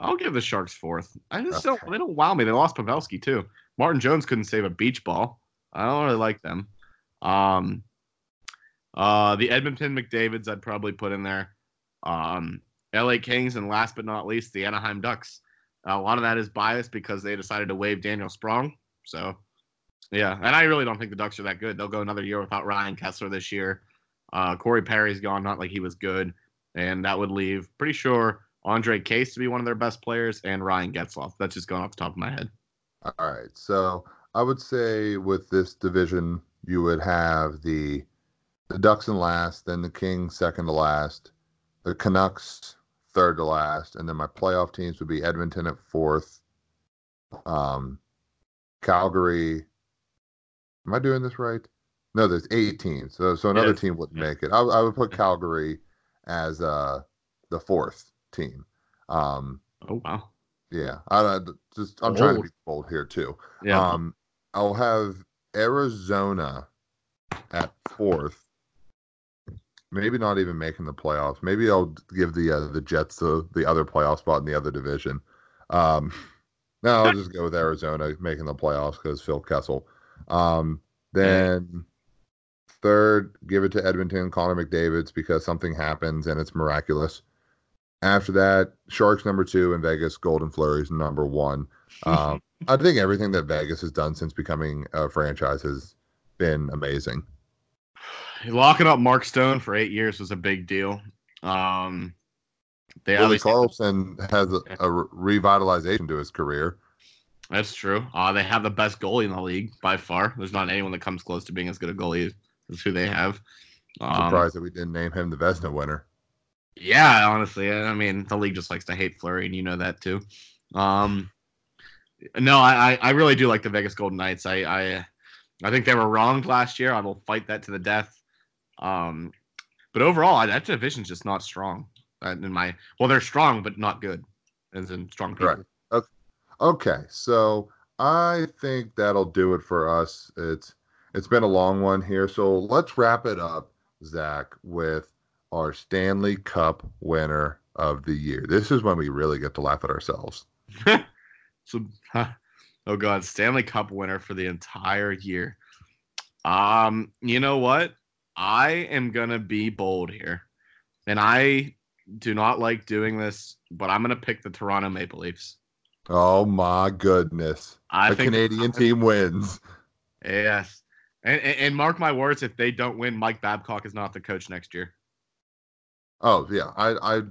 I'll give the Sharks fourth. I just don't. They don't wow me. They lost Pavelski too. Martin Jones couldn't save a beach ball. I don't really like them. Um, uh, the Edmonton McDavids I'd probably put in there. Um, LA Kings, and last but not least, the Anaheim Ducks. A lot of that is biased because they decided to waive Daniel Sprong. So, yeah, and I really don't think the Ducks are that good. They'll go another year without Ryan Kesler this year. Uh, Corey Perry's gone, not like he was good, and that would leave pretty sure Andre Case to be one of their best players and Ryan Getzlaf. That's just going off the top of my head. All right, so I would say with this division, you would have the the Ducks in last, then the Kings second to last, the Canucks third to last, and then my playoff teams would be Edmonton at fourth, um, Calgary. Am I doing this right? No, there's eight teams, so so another team wouldn't make it. I, I would put Calgary as uh the fourth team. Um, oh wow. Yeah, I, just I'm trying to be bold here too. Yeah. Um, I'll have Arizona at fourth, maybe not even making the playoffs. Maybe I'll give the uh, the Jets the the other playoff spot in the other division. Um, no, I'll just go with Arizona making the playoffs because Phil Kessel. Um, then third, give it to Edmonton, Connor McDavid's because something happens and it's miraculous. After that, Sharks number two in Vegas Golden Flurries number one. Um, I think everything that Vegas has done since becoming a franchise has been amazing locking up Mark Stone for eight years was a big deal. Um, they Willie Karlsson has a, a, revitalization to his career. That's true. Uh, they have the best goalie in the league by far. There's not anyone that comes close to being as good a goalie as who they have. I'm um, surprised that we didn't name him the Vezina winner. Yeah, honestly, I mean the league just likes to hate Fleury, and you know that too. Um, no, I, I really do like the Vegas Golden Knights. I, I I think they were wronged last year. I will fight that to the death. Um, but overall, that division's just not strong. Uh, in my well, they're strong but not good, as in strong people. Right. Okay. okay. So I think that'll do it for us. It's it's been a long one here, so let's wrap it up, Zach, with our Stanley Cup winner of the year. This is when we really get to laugh at ourselves. so, oh god, Stanley Cup winner for the entire year. Um, you know what? I am gonna be bold here, and I do not like doing this, but I'm gonna pick the Toronto Maple Leafs. Oh my goodness! I the Canadian team wins. Yes, and, and mark my words, if they don't win, Mike Babcock is not the coach next year. Oh yeah, I I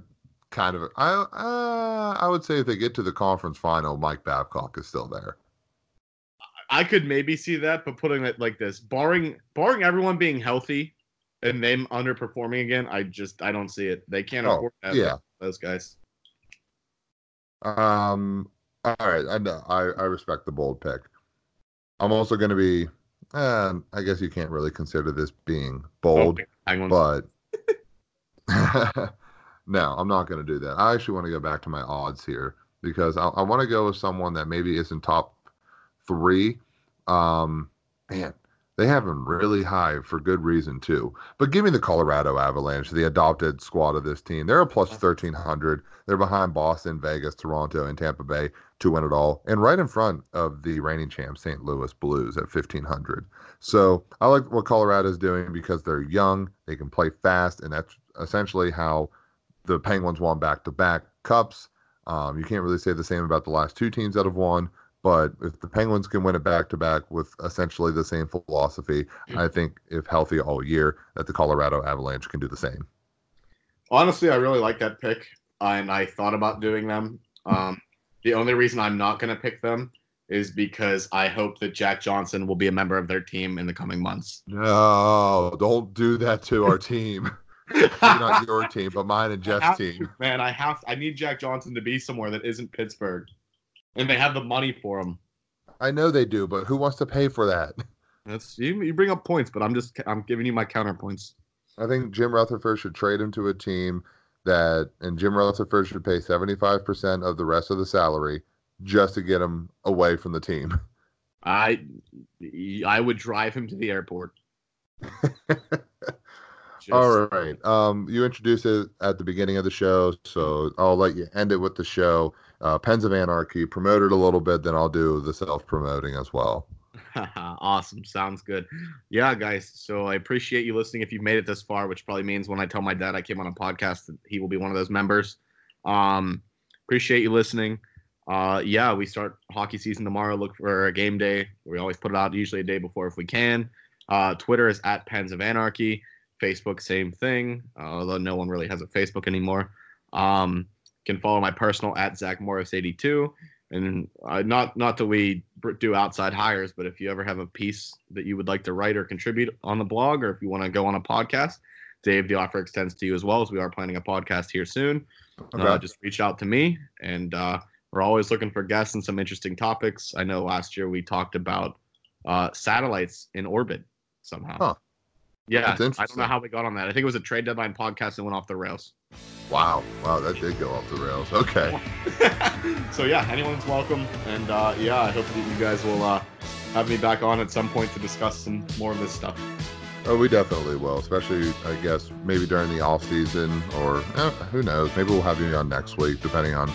kind of I uh, I would say if they get to the conference final, Mike Babcock is still there. I could maybe see that, but putting it like this, barring barring everyone being healthy, and them underperforming again, I just I don't see it. They can't oh, afford that. Yeah, those guys. Um. All right, I know. I I respect the bold pick. I'm also going to be. Uh, I guess you can't really consider this being bold, okay. but no, I'm not going to do that. I actually want to go back to my odds here because I, I want to go with someone that maybe isn't top three. Um, man, they have him really high for good reason too. But give me the Colorado Avalanche, the adopted squad of this team. They're a plus thirteen hundred. They're behind Boston, Vegas, Toronto, and Tampa Bay to win it all, and right in front of the reigning champ St. Louis Blues at fifteen hundred. So I like what Colorado's doing because they're young, they can play fast, and that's essentially how the Penguins won back to back cups. Um, you can't really say the same about the last two teams that have won, but if the Penguins can win it back to back with essentially the same philosophy, I think if healthy all year, that the Colorado Avalanche can do the same. Honestly, I really like that pick, and I thought about doing them. Um, the only reason I'm not going to pick them is because I hope that Jack Johnson will be a member of their team in the coming months. No, don't do that to our team. not your team, but mine and Jeff's team. To, man, I have I need Jack Johnson to be somewhere that isn't Pittsburgh and they have the money for him. I know they do, but who wants to pay for that? That's you. You bring up points, but I'm just I'm giving you my counterpoints. I think Jim Rutherford should trade him to a team that, and Jim Rutherford should pay 75% of the rest of the salary just to get him away from the team. I I would drive him to the airport. Just... All right. Um, you introduced it at the beginning of the show, so I'll let you end it with the show. Uh, Pens of Anarchy, promote it a little bit, then I'll do the self promoting as well. awesome. Sounds good. Yeah, guys. So I appreciate you listening. If you've made it this far, which probably means when I tell my dad I came on a podcast, he will be one of those members. Um, appreciate you listening. Uh, yeah, we start hockey season tomorrow. Look for a game day. We always put it out usually a day before if we can. Uh, Twitter is at Pens of Anarchy. Facebook, same thing. Uh, although no one really has a Facebook anymore. Um, can follow my personal at Zach Morris 82 and uh, not not that we do outside hires, but if you ever have a piece that you would like to write or contribute on the blog, or if you want to go on a podcast, Dave, the offer extends to you as well, as we are planning a podcast here soon. Uh, okay. Uh, just reach out to me, and uh, we're always looking for guests and some interesting topics. I know last year we talked about uh, satellites in orbit somehow. Huh. Yeah, I don't know how we got on that. I think it was a trade deadline podcast that went off the rails. Wow, wow, that did go off the rails. Okay. so yeah, anyone's welcome, and uh, yeah, I hope that you guys will uh, have me back on at some point to discuss some more of this stuff. Oh, we definitely will, especially I guess maybe during the off season, or eh, who knows? Maybe we'll have you on next week, depending on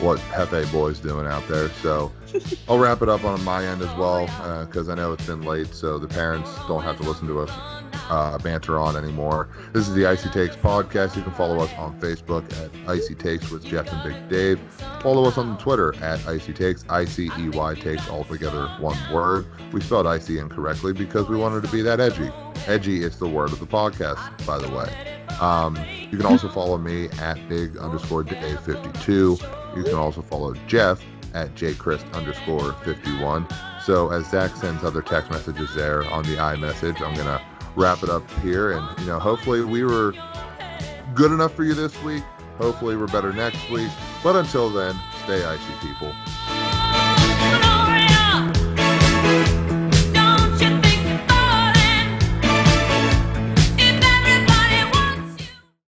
what Hefe Boy's doing out there. So I'll wrap it up on my end as well, because uh, I know it's been late, so the parents don't have to listen to us uh, banter on anymore. This is the Icy Takes podcast. You can follow us on Facebook at Icy Takes with Jeff and Big Dave. Follow us on Twitter at Icy Takes, I C E Y Takes, all together one word. We spelled icy incorrectly because we wanted to be that edgy. Edgy is the word of the podcast, by the way. Um, you can also follow me at big underscore Dave 52. You can also follow Jeff at jchrist underscore 51. So as Zach sends other text messages there on the iMessage, I'm going to wrap it up here. And, you know, hopefully we were good enough for you this week. Hopefully we're better next week. But until then, stay icy, people.